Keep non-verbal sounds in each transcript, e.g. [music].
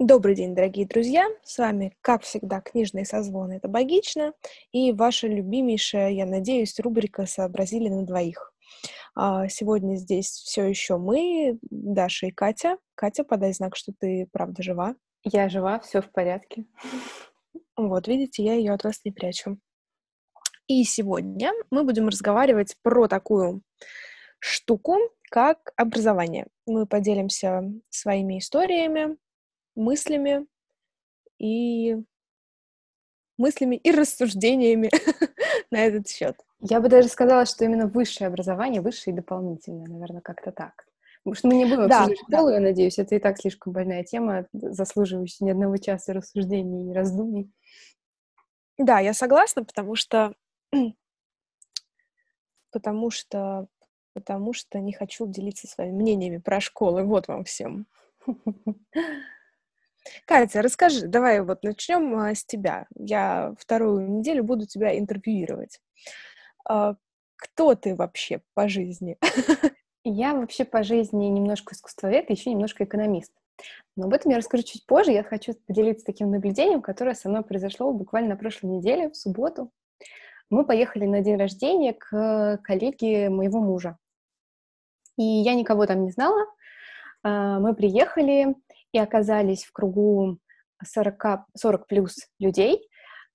Добрый день, дорогие друзья! С вами, как всегда, книжные созвоны «Это богично» и ваша любимейшая, я надеюсь, рубрика «Сообразили на двоих». А, сегодня здесь все еще мы, Даша и Катя. Катя, подай знак, что ты правда жива. Я жива, все в порядке. Вот, видите, я ее от вас не прячу. И сегодня мы будем разговаривать про такую штуку, как образование. Мы поделимся своими историями, мыслями и мыслями и рассуждениями [laughs] на этот счет. Я бы даже сказала, что именно высшее образование, высшее и дополнительное, наверное, как-то так. Потому что мы не будем да, обсуждать школу, да. я надеюсь, это и так слишком больная тема, заслуживающая ни одного часа рассуждений и раздумий. Да, я согласна, потому что [clears throat] потому что потому что не хочу делиться своими мнениями про школы. Вот вам всем. [laughs] Катя, расскажи, давай вот начнем а, с тебя. Я вторую неделю буду тебя интервьюировать. А, кто ты вообще по жизни? Я вообще по жизни немножко искусствовед, еще немножко экономист. Но об этом я расскажу чуть позже. Я хочу поделиться таким наблюдением, которое со мной произошло буквально на прошлой неделе, в субботу. Мы поехали на день рождения к коллеге моего мужа. И я никого там не знала. А, мы приехали, и оказались в кругу 40, 40 плюс людей,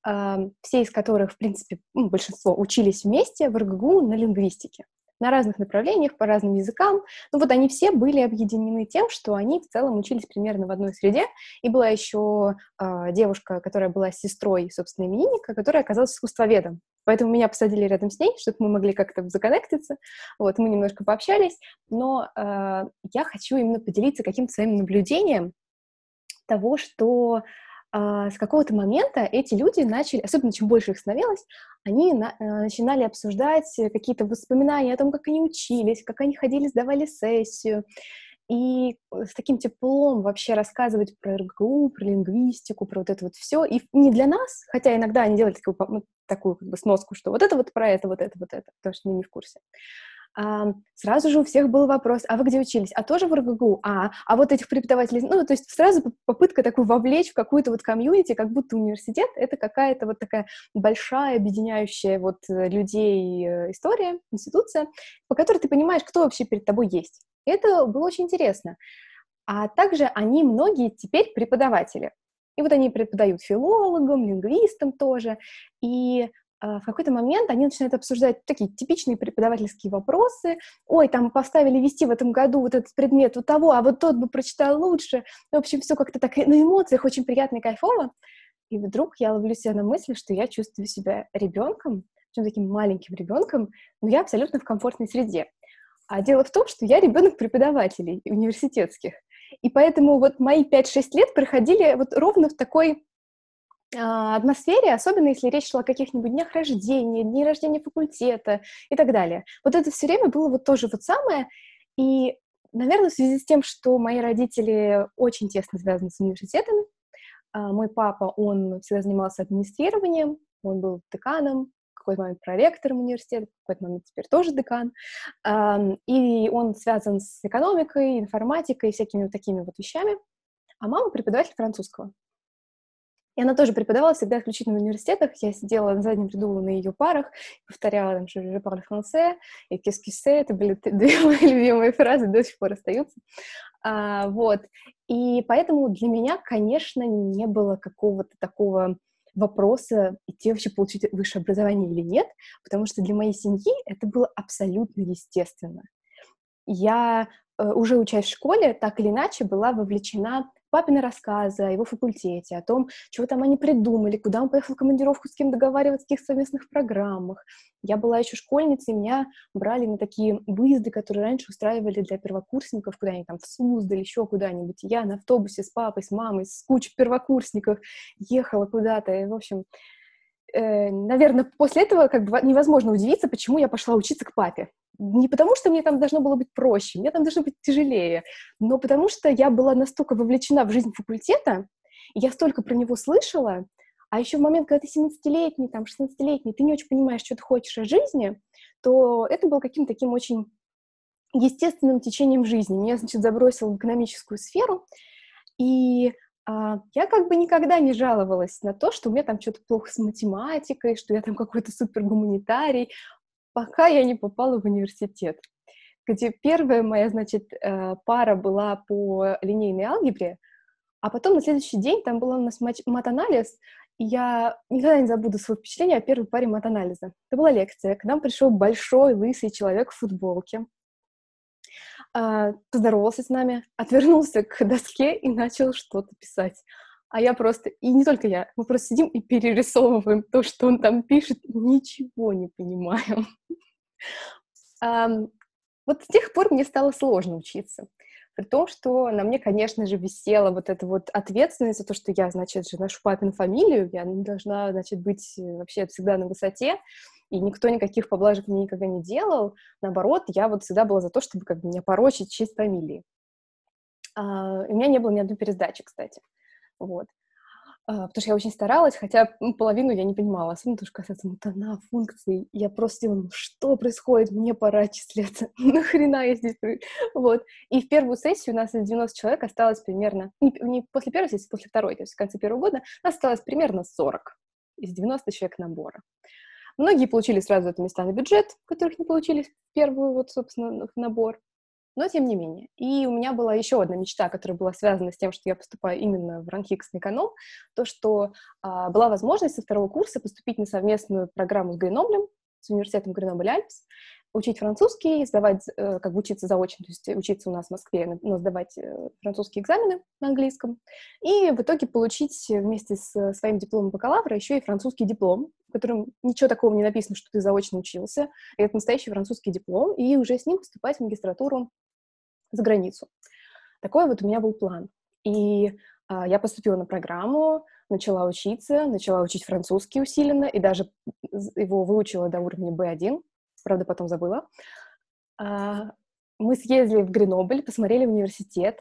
все из которых, в принципе, ну, большинство учились вместе в РГГУ на лингвистике на разных направлениях, по разным языкам. Ну вот они все были объединены тем, что они в целом учились примерно в одной среде. И была еще э, девушка, которая была сестрой, собственно, именинника, которая оказалась искусствоведом. Поэтому меня посадили рядом с ней, чтобы мы могли как-то законнектиться. Вот, мы немножко пообщались. Но э, я хочу именно поделиться каким-то своим наблюдением того, что а, с какого-то момента эти люди начали, особенно чем больше их становилось, они на, а, начинали обсуждать какие-то воспоминания о том, как они учились, как они ходили, сдавали сессию, и с таким теплом вообще рассказывать про РГУ, про лингвистику, про вот это вот все. И не для нас, хотя иногда они делали такую, ну, такую как бы сноску, что вот это вот про это, вот это, вот это, потому что мы не в курсе а, сразу же у всех был вопрос, а вы где учились? А тоже в РГГУ? А, а вот этих преподавателей, ну, то есть сразу попытка такую вовлечь в какую-то вот комьюнити, как будто университет — это какая-то вот такая большая, объединяющая вот э, людей э, история, институция, по которой ты понимаешь, кто вообще перед тобой есть. И это было очень интересно. А также они многие теперь преподаватели. И вот они преподают филологам, лингвистам тоже. И а, в какой-то момент они начинают обсуждать такие типичные преподавательские вопросы. Ой, там поставили вести в этом году вот этот предмет у того, а вот тот бы прочитал лучше. В общем, все как-то так на эмоциях очень приятно и кайфово. И вдруг я ловлю себя на мысли, что я чувствую себя ребенком, причем таким маленьким ребенком, но я абсолютно в комфортной среде. А дело в том, что я ребенок преподавателей университетских. И поэтому вот мои 5-6 лет проходили вот ровно в такой а, атмосфере, особенно если речь шла о каких-нибудь днях рождения, дней рождения факультета и так далее. Вот это все время было вот тоже вот самое, и, наверное, в связи с тем, что мои родители очень тесно связаны с университетами, а, мой папа, он всегда занимался администрированием, он был деканом, какой-то момент проректором университета, в какой-то момент теперь тоже декан, и он связан с экономикой, информатикой, всякими вот такими вот вещами, а мама преподаватель французского. И она тоже преподавала всегда исключительно в университетах. Я сидела на заднем ряду на ее парах, повторяла там, что «je parle français» и «qu'est-ce que c'est?» Это были две [laughs] мои любимые фразы, до сих пор остаются. А, вот. И поэтому для меня, конечно, не было какого-то такого вопроса, идти вообще получить высшее образование или нет, потому что для моей семьи это было абсолютно естественно. Я э, уже учась в школе, так или иначе была вовлечена папины рассказы о его факультете, о том, чего там они придумали, куда он поехал в командировку, с кем договариваться, в каких совместных программах. Я была еще школьницей, меня брали на такие выезды, которые раньше устраивали для первокурсников, куда они там в Суздаль, еще куда-нибудь. Я на автобусе с папой, с мамой, с кучей первокурсников ехала куда-то. И, в общем, наверное, после этого как бы невозможно удивиться, почему я пошла учиться к папе не потому, что мне там должно было быть проще, мне там должно быть тяжелее, но потому что я была настолько вовлечена в жизнь факультета, я столько про него слышала, а еще в момент, когда ты 17-летний, там, 16-летний, ты не очень понимаешь, что ты хочешь от жизни, то это было каким-то таким очень естественным течением жизни. Меня, значит, забросило в экономическую сферу, и я как бы никогда не жаловалась на то, что у меня там что-то плохо с математикой, что я там какой-то супер гуманитарий, пока я не попала в университет, где первая моя, значит, э, пара была по линейной алгебре, а потом на следующий день там был у нас мат-анализ, и я никогда не забуду свое впечатление о первой паре мат-анализа. Это была лекция. К нам пришел большой лысый человек в футболке, а, поздоровался с нами, отвернулся к доске и начал что-то писать. А я просто, и не только я, мы просто сидим и перерисовываем то, что он там пишет, ничего не понимаем. [laughs] Вот с тех пор мне стало сложно учиться. При том, что на мне, конечно же, висела вот эта вот ответственность за то, что я, значит, же ношу папину фамилию, я не должна, значит, быть вообще всегда на высоте, и никто никаких поблажек мне никогда не делал. Наоборот, я вот всегда была за то, чтобы как бы не порочить честь фамилии. А, у меня не было ни одной пересдачи, кстати. Вот. А, потому что я очень старалась, хотя ну, половину я не понимала, особенно то, что касается мутана, функций. Я просто думала, ну, что происходит, мне пора отчисляться, [laughs] нахрена я здесь... Вот. И в первую сессию у нас из 90 человек осталось примерно, не, не после первой сессии, после второй, то есть в конце первого года, нас осталось примерно 40 из 90 человек набора. Многие получили сразу это места на бюджет, которых не получили в первую, вот, собственно, набор но тем не менее. И у меня была еще одна мечта, которая была связана с тем, что я поступаю именно в ранхикс на эконом, то, что а, была возможность со второго курса поступить на совместную программу с Греноблем, с университетом Гренобль-Альпс, учить французский, сдавать, э, как бы учиться заочно, то есть учиться у нас в Москве, но сдавать э, французские экзамены на английском, и в итоге получить вместе с своим дипломом бакалавра еще и французский диплом, в котором ничего такого не написано, что ты заочно учился, это настоящий французский диплом, и уже с ним поступать в магистратуру за границу. Такой вот у меня был план. И а, я поступила на программу, начала учиться, начала учить французский усиленно, и даже его выучила до уровня B1, правда, потом забыла. А, мы съездили в Гренобль, посмотрели университет,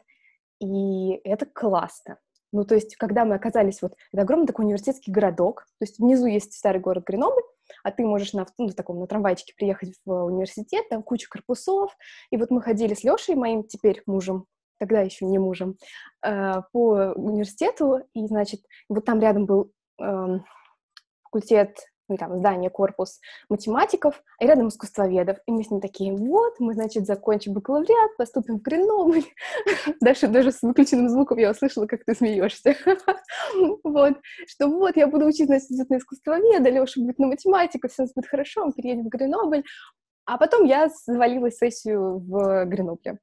и это классно. Ну, то есть, когда мы оказались, вот, это огромный такой университетский городок, то есть внизу есть старый город Гренобль, а ты можешь на, ну, таком, на трамвайчике приехать в университет, там куча корпусов, и вот мы ходили с Лешей, моим теперь мужем, тогда еще не мужем, э, по университету, и, значит, вот там рядом был э, факультет ну, там, здание, корпус математиков, а рядом искусствоведов. И мы с ним такие, вот, мы, значит, закончим бакалавриат, поступим в Гренобль. [laughs] Дальше даже с выключенным звуком я услышала, как ты смеешься. [laughs] Вот, что вот, я буду учиться, значит, на искусствоведа, Леша будет на математику, все будет хорошо, он переедет в Гренобль. А потом я завалилась сессию в Гренобле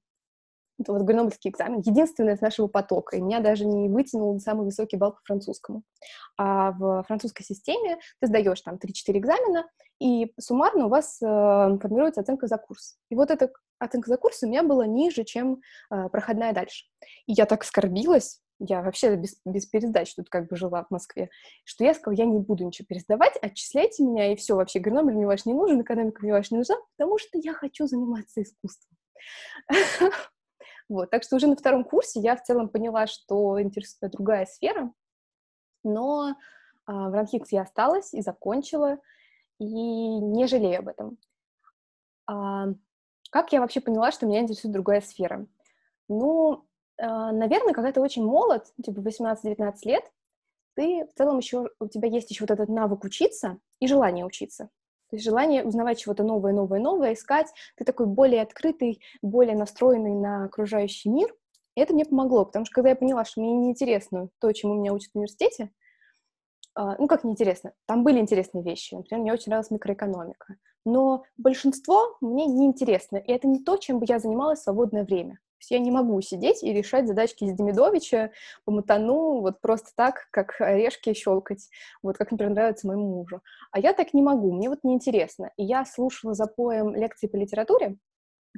вот гренобельский экзамен, единственный из нашего потока, и меня даже не вытянул самый высокий балл по французскому. А в французской системе ты сдаешь там 3-4 экзамена, и суммарно у вас э, формируется оценка за курс. И вот эта оценка за курс у меня была ниже, чем э, проходная дальше. И я так скорбилась, я вообще без, без пересдач тут как бы жила в Москве, что я сказала, я не буду ничего пересдавать, отчисляйте меня, и все, вообще Гренобель мне ваш не нужен, экономика мне ваш не нужна, потому что я хочу заниматься искусством. [laughs] Вот, так что уже на втором курсе я в целом поняла, что интересует другая сфера, но а, в Ранхикс я осталась и закончила, и не жалею об этом. А, как я вообще поняла, что меня интересует другая сфера? Ну, а, наверное, когда ты очень молод, типа 18-19 лет, ты в целом еще, у тебя есть еще вот этот навык учиться и желание учиться. То есть желание узнавать чего-то новое, новое, новое, искать. Ты такой более открытый, более настроенный на окружающий мир. И это мне помогло, потому что когда я поняла, что мне неинтересно то, чему меня учат в университете, Uh, ну, как неинтересно, там были интересные вещи, например, мне очень нравилась микроэкономика, но большинство мне неинтересно, и это не то, чем бы я занималась в свободное время есть я не могу сидеть и решать задачки из Демидовича по матану вот просто так, как орешки щелкать, вот как, например, нравится моему мужу. А я так не могу, мне вот неинтересно. И я слушала за поем лекции по литературе.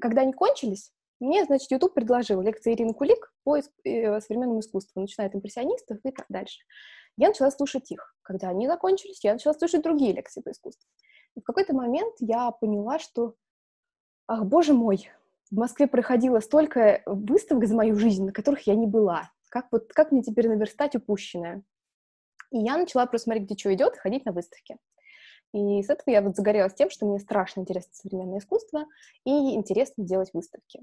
Когда они кончились, мне, значит, YouTube предложил лекции Ирины Кулик по э, современному искусству, начиная от импрессионистов и так дальше. Я начала слушать их. Когда они закончились, я начала слушать другие лекции по искусству. И в какой-то момент я поняла, что, ах, боже мой, в Москве проходило столько выставок за мою жизнь, на которых я не была. Как, вот, как мне теперь наверстать упущенное? И я начала просто смотреть, где что идет, ходить на выставки. И с этого я вот загорелась тем, что мне страшно интересно современное искусство и интересно делать выставки.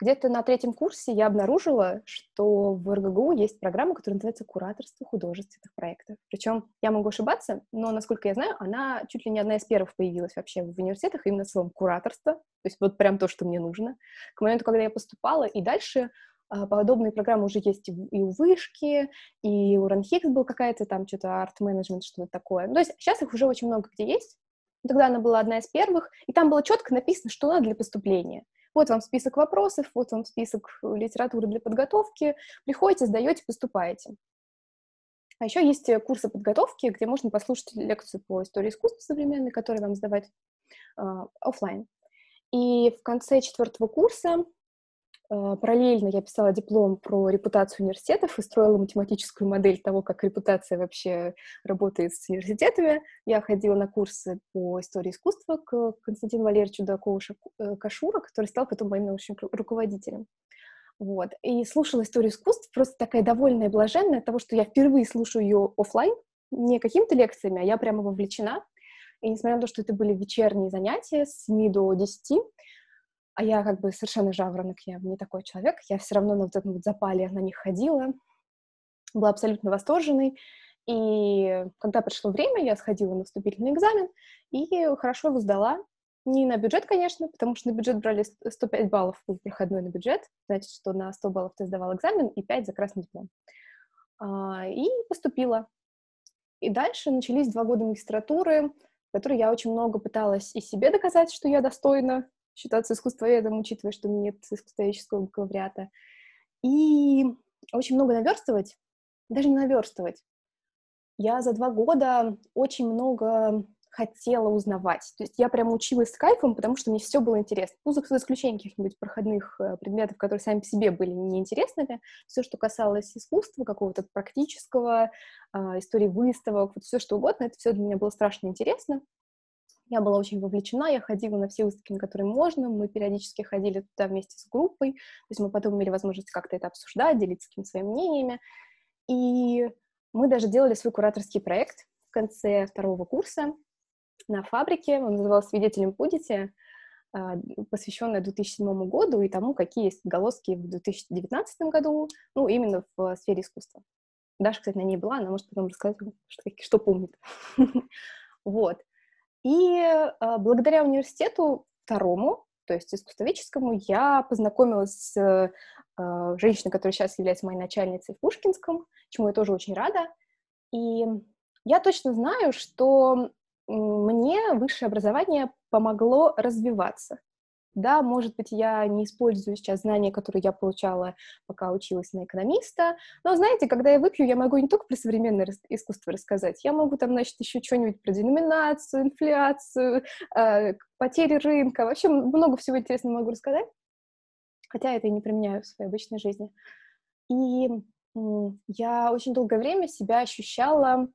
Где-то на третьем курсе я обнаружила, что в РГГУ есть программа, которая называется «Кураторство художественных проектов». Причем я могу ошибаться, но, насколько я знаю, она чуть ли не одна из первых появилась вообще в университетах именно словом «кураторство». То есть вот прям то, что мне нужно. К моменту, когда я поступала, и дальше а, подобные программы уже есть и у Вышки, и у Ранхикс был какая-то там что-то арт-менеджмент, что-то такое. То есть сейчас их уже очень много где есть. Тогда она была одна из первых, и там было четко написано, что надо для поступления. Вот вам список вопросов, вот вам список литературы для подготовки. Приходите, сдаете, поступаете. А еще есть э, курсы подготовки, где можно послушать лекцию по истории искусства современной, которые вам сдавать э, офлайн. И в конце четвертого курса а, параллельно я писала диплом про репутацию университетов и строила математическую модель того, как репутация вообще работает с университетами. Я ходила на курсы по истории искусства к Константину Валерьевичу Дакову э, который стал потом моим научным руководителем. Вот. И слушала историю искусств, просто такая довольная и блаженная от того, что я впервые слушаю ее офлайн, не какими-то лекциями, а я прямо вовлечена. И несмотря на то, что это были вечерние занятия с 7 до 10, а я как бы совершенно жаворонок, я не такой человек, я все равно на вот этом вот запале на них ходила, была абсолютно восторженной, и когда пришло время, я сходила на вступительный экзамен и хорошо его сдала. Не на бюджет, конечно, потому что на бюджет брали 105 баллов был проходной на бюджет, значит, что на 100 баллов ты сдавал экзамен и 5 за красный диплом. А, и поступила. И дальше начались два года магистратуры, в которой я очень много пыталась и себе доказать, что я достойна считаться искусствоведом, учитывая, что нет искусствоведческого бакалавриата. И очень много наверстывать, даже не наверстывать. Я за два года очень много хотела узнавать. То есть я прям училась с кайфом, потому что мне все было интересно. Ну, за, исключением каких-нибудь проходных э, предметов, которые сами по себе были неинтересными. Все, что касалось искусства, какого-то практического, э, истории выставок, вот все что угодно, это все для меня было страшно интересно. Я была очень вовлечена, я ходила на все выставки, на которые можно, мы периодически ходили туда вместе с группой, то есть мы потом имели возможность как-то это обсуждать, делиться какими-то своими мнениями, и мы даже делали свой кураторский проект в конце второго курса на фабрике, он назывался «Свидетелем Пудити», а, посвященная 2007 году и тому, какие есть отголоски в 2019 году, ну, именно в сфере искусства. Даша, кстати, на ней была, она может потом рассказать, что, что помнит. [laughs] Вот. И э, благодаря университету второму, то есть искусствоведческому, я познакомилась с э, женщиной, которая сейчас является моей начальницей в Пушкинском, чему я тоже очень рада. И я точно знаю, что мне высшее образование помогло развиваться. Да, может быть, я не использую сейчас знания, которые я получала, пока училась на экономиста, но, знаете, когда я выпью, я могу не только про современное искусство рассказать, я могу там, значит, еще что-нибудь про деноминацию, инфляцию, э, потери рынка, вообще много всего интересного могу рассказать, хотя это и не применяю в своей обычной жизни. И я очень долгое время себя ощущала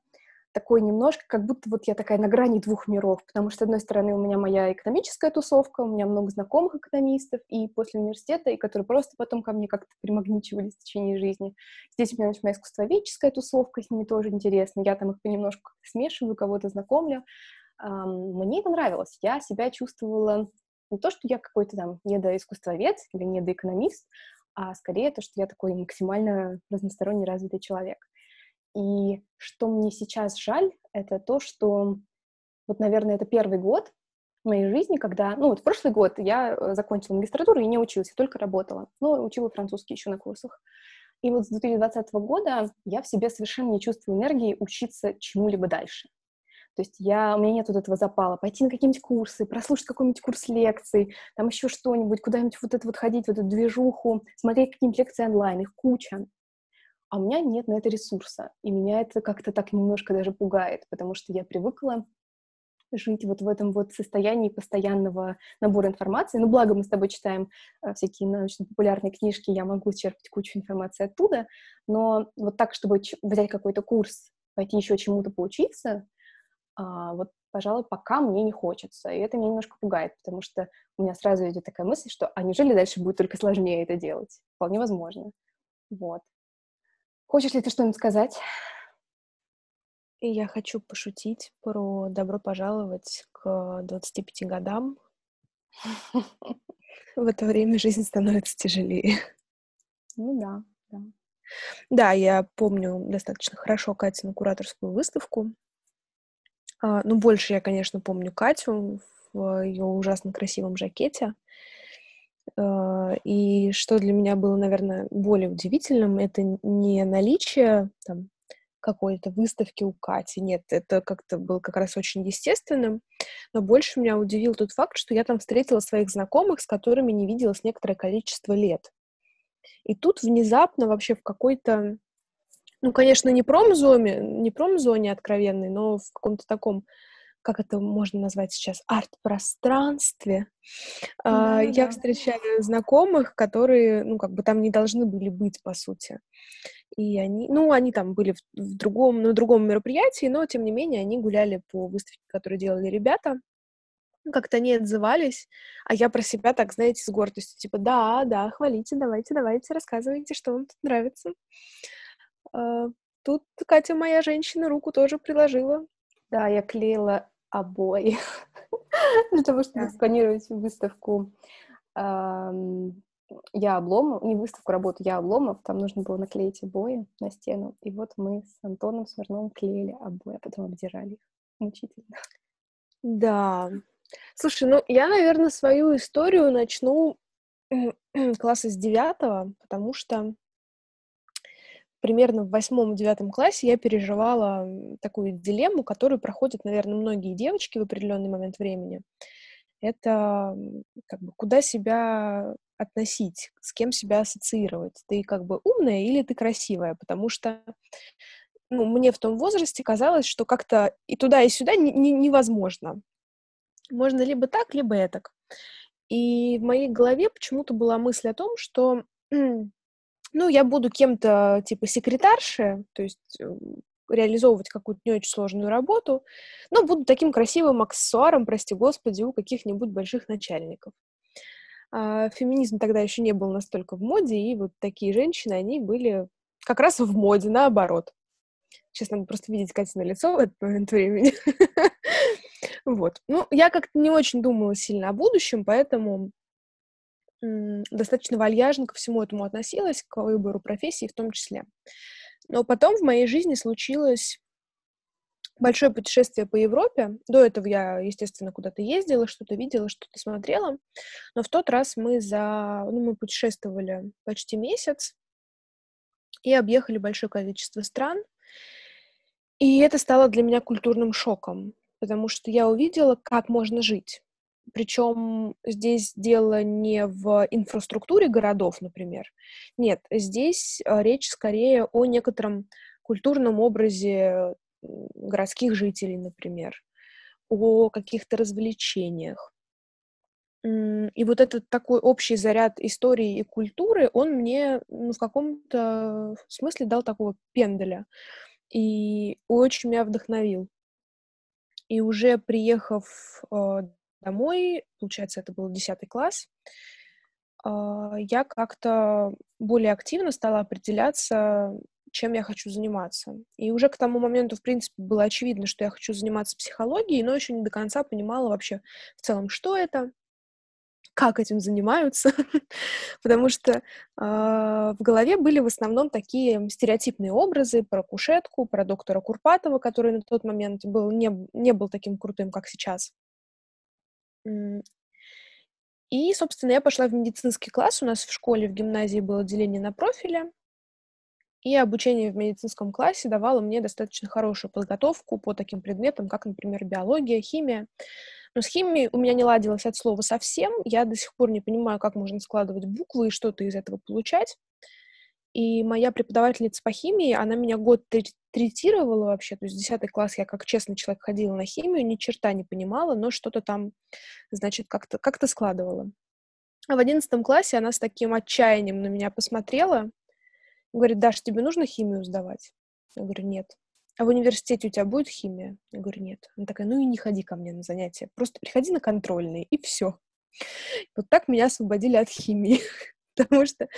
такой немножко, как будто вот я такая на грани двух миров, потому что, с одной стороны, у меня моя экономическая тусовка, у меня много знакомых экономистов, и после университета, и которые просто потом ко мне как-то примагничивались в течение жизни. Здесь у меня значит, моя искусствоведческая тусовка, с ними тоже интересно, я там их понемножку смешиваю, кого-то знакомлю. Мне это нравилось, я себя чувствовала не то, что я какой-то там недоискусствовед или недоэкономист, а скорее то, что я такой максимально разносторонне развитый человек. И что мне сейчас жаль, это то, что вот, наверное, это первый год в моей жизни, когда, ну, вот в прошлый год я э, закончила магистратуру и не училась, только работала, но учила французский еще на курсах. И вот с 2020 года я в себе совершенно не чувствую энергии учиться чему-либо дальше. То есть я, у меня нет вот этого запала пойти на какие-нибудь курсы, прослушать какой-нибудь курс лекций, там еще что-нибудь, куда-нибудь вот это вот ходить, вот эту движуху, смотреть какие-нибудь лекции онлайн, их куча а у меня нет на это ресурса. И меня это как-то так немножко даже пугает, потому что я привыкла жить вот в этом вот состоянии постоянного набора информации. Ну, благо мы с тобой читаем э, всякие научно-популярные книжки, я могу черпать кучу информации оттуда, но вот так, чтобы взять какой-то курс, пойти еще чему-то поучиться, а, вот, пожалуй, пока мне не хочется. И это меня немножко пугает, потому что у меня сразу идет такая мысль, что а неужели дальше будет только сложнее это делать? Вполне возможно. Вот. Хочешь ли ты что-нибудь сказать? И я хочу пошутить про добро пожаловать к 25 годам. [laughs] В это время жизнь становится тяжелее. Ну да, да. Да, я помню достаточно хорошо Катину кураторскую выставку. А, ну, больше я, конечно, помню Катю в ее ужасно красивом жакете. А, и что для меня было, наверное, более удивительным, это не наличие там, какой-то выставки у Кати. Нет, это как-то было как раз очень естественным. Но больше меня удивил тот факт, что я там встретила своих знакомых, с которыми не виделась некоторое количество лет. И тут внезапно вообще в какой-то, ну, конечно, не промзоне, не промзоне откровенной, но в каком-то таком как это можно назвать сейчас, арт-пространстве, да, uh, я да. встречаю знакомых, которые, ну, как бы там не должны были быть, по сути. И они, ну, они там были в, в другом, на другом мероприятии, но, тем не менее, они гуляли по выставке, которую делали ребята, как-то они отзывались, а я про себя так, знаете, с гордостью, типа, да, да, хвалите, давайте, давайте, рассказывайте, что вам тут нравится. Uh, тут Катя, моя женщина, руку тоже приложила. Да, я клеила обои [laughs] для того, чтобы экспонировать выставку я обломов, не выставку, работу я обломов, там нужно было наклеить обои на стену, и вот мы с Антоном Смирновым клеили обои, а потом обдирали их. Мучительно. Да. Слушай, ну я, наверное, свою историю начну [clears throat] класса с девятого, потому что примерно в восьмом-девятом классе я переживала такую дилемму, которую проходят, наверное, многие девочки в определенный момент времени. Это как бы куда себя относить, с кем себя ассоциировать. Ты как бы умная или ты красивая, потому что ну, мне в том возрасте казалось, что как-то и туда, и сюда не, не, невозможно. Можно либо так, либо этак. И в моей голове почему-то была мысль о том, что ну, я буду кем-то типа секретарши, то есть э, реализовывать какую-то не очень сложную работу, но буду таким красивым аксессуаром, прости господи, у каких-нибудь больших начальников. А феминизм тогда еще не был настолько в моде, и вот такие женщины, они были как раз в моде, наоборот. Сейчас надо просто видеть Катя на лицо в этот момент времени. [laughs] Вот. Ну, я как-то не очень думала сильно о будущем, поэтому достаточно вальяжно ко всему этому относилась, к выбору профессии в том числе. Но потом в моей жизни случилось большое путешествие по Европе. До этого я, естественно, куда-то ездила, что-то видела, что-то смотрела. Но в тот раз мы за... Ну, мы путешествовали почти месяц и объехали большое количество стран. И это стало для меня культурным шоком, потому что я увидела, как можно жить. Причем здесь дело не в инфраструктуре городов, например. Нет, здесь э, речь скорее о некотором культурном образе городских жителей, например, о каких-то развлечениях. И вот этот такой общий заряд истории и культуры, он мне ну, в каком-то смысле дал такого пенделя. И очень меня вдохновил. И уже приехав э, домой, получается, это был 10 класс, а, я как-то более активно стала определяться, чем я хочу заниматься. И уже к тому моменту, в принципе, было очевидно, что я хочу заниматься психологией, но еще не до конца понимала вообще в целом, что это, как этим занимаются, [laughs] потому что э, в голове были в основном такие стереотипные образы про кушетку, про доктора Курпатова, который на тот момент был, не, не был таким крутым, как сейчас. И, собственно, я пошла в медицинский класс. У нас в школе, в гимназии было деление на профили. И обучение в медицинском классе давало мне достаточно хорошую подготовку по таким предметам, как, например, биология, химия. Но с химией у меня не ладилось от слова совсем. Я до сих пор не понимаю, как можно складывать буквы и что-то из этого получать. И моя преподавательница по химии, она меня год третировала вообще, то есть 10 класс я как честный человек ходила на химию, ни черта не понимала, но что-то там, значит, как-то как складывала. А в 11 классе она с таким отчаянием на меня посмотрела, говорит, Даша, тебе нужно химию сдавать? Я говорю, нет. А в университете у тебя будет химия? Я говорю, нет. Она такая, ну и не ходи ко мне на занятия, просто приходи на контрольные, и все. Вот так меня освободили от химии. [laughs] [laughs] потому что,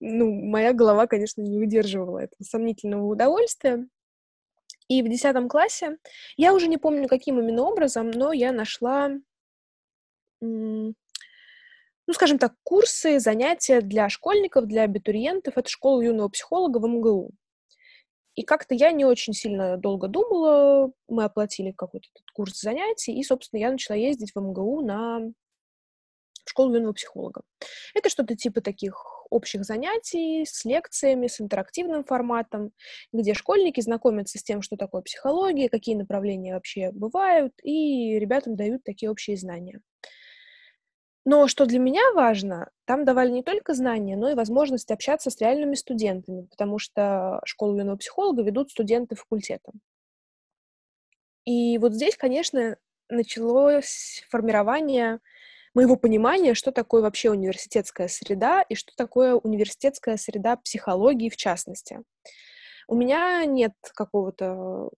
ну, моя голова, конечно, не выдерживала этого сомнительного удовольствия. И в десятом классе, я уже не помню, каким именно образом, но я нашла ну, скажем так, курсы, занятия для школьников, для абитуриентов. Это школа юного психолога в МГУ. И как-то я не очень сильно долго думала, мы оплатили какой-то курс занятий, и, собственно, я начала ездить в МГУ на школу юного психолога. Это что-то типа таких общих занятий с лекциями, с интерактивным форматом, где школьники знакомятся с тем, что такое психология, какие направления вообще бывают, и ребятам дают такие общие знания. Но что для меня важно, там давали не только знания, но и возможность общаться с реальными студентами, потому что школу юного психолога ведут студенты факультета. И вот здесь, конечно, началось формирование моего понимания, что такое вообще университетская среда и что такое университетская среда психологии в частности. У меня нет какого-то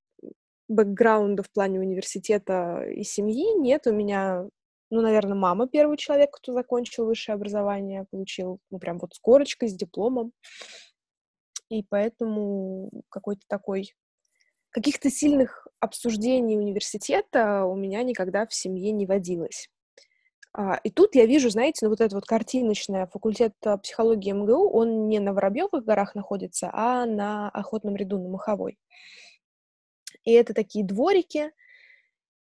бэкграунда в плане университета и семьи, нет, у меня ну, наверное, мама первый человек, кто закончил высшее образование, получил, ну, прям вот с корочкой, с дипломом. И поэтому какой-то такой... Каких-то сильных обсуждений университета у меня никогда в семье не водилось. А, и тут я вижу, знаете, ну вот это вот картиночная факультет психологии МГУ, он не на Воробьевых горах находится, а на Охотном ряду, на Маховой. И это такие дворики,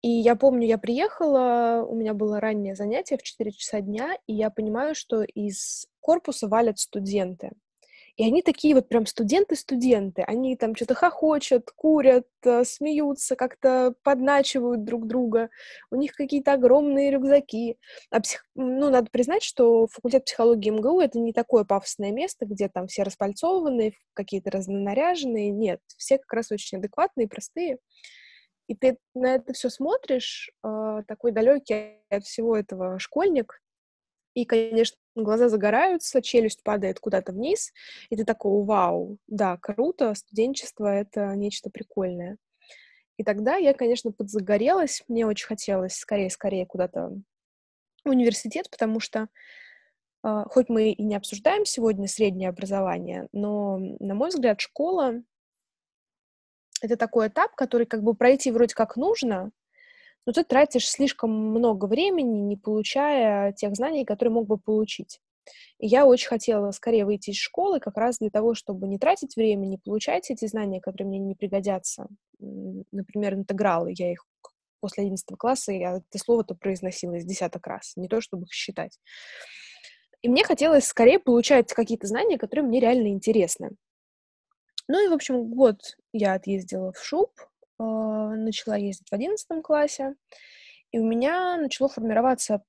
и я помню, я приехала, у меня было раннее занятие в 4 часа дня, и я понимаю, что из корпуса валят студенты. И они такие вот прям студенты-студенты. Они там что-то хохочут, курят, э, смеются, как-то подначивают друг друга. У них какие-то огромные рюкзаки. А псих... Ну, надо признать, что факультет психологии МГУ — это не такое пафосное место, где там все распальцованные, какие-то разнонаряженные. Нет, все как раз очень адекватные, простые. И ты на это все смотришь, э, такой далекий от всего этого школьник, и, конечно, глаза загораются, челюсть падает куда-то вниз, и ты такой, вау, да, круто, студенчество — это нечто прикольное. И тогда я, конечно, подзагорелась, мне очень хотелось скорее-скорее куда-то в университет, потому что э, хоть мы и не обсуждаем сегодня среднее образование, но, на мой взгляд, школа это такой этап, который как бы пройти вроде как нужно, но ты тратишь слишком много времени, не получая тех знаний, которые мог бы получить. И я очень хотела скорее выйти из школы как раз для того, чтобы не тратить время, не получать эти знания, которые мне не пригодятся. Например, интегралы. Я их после 11 класса, я это слово-то произносила из десяток раз, не то, чтобы их считать. И мне хотелось скорее получать какие-то знания, которые мне реально интересны. Ну и, в общем, год я отъездила в ШУП, начала ездить в одиннадцатом классе, и у меня начало формироваться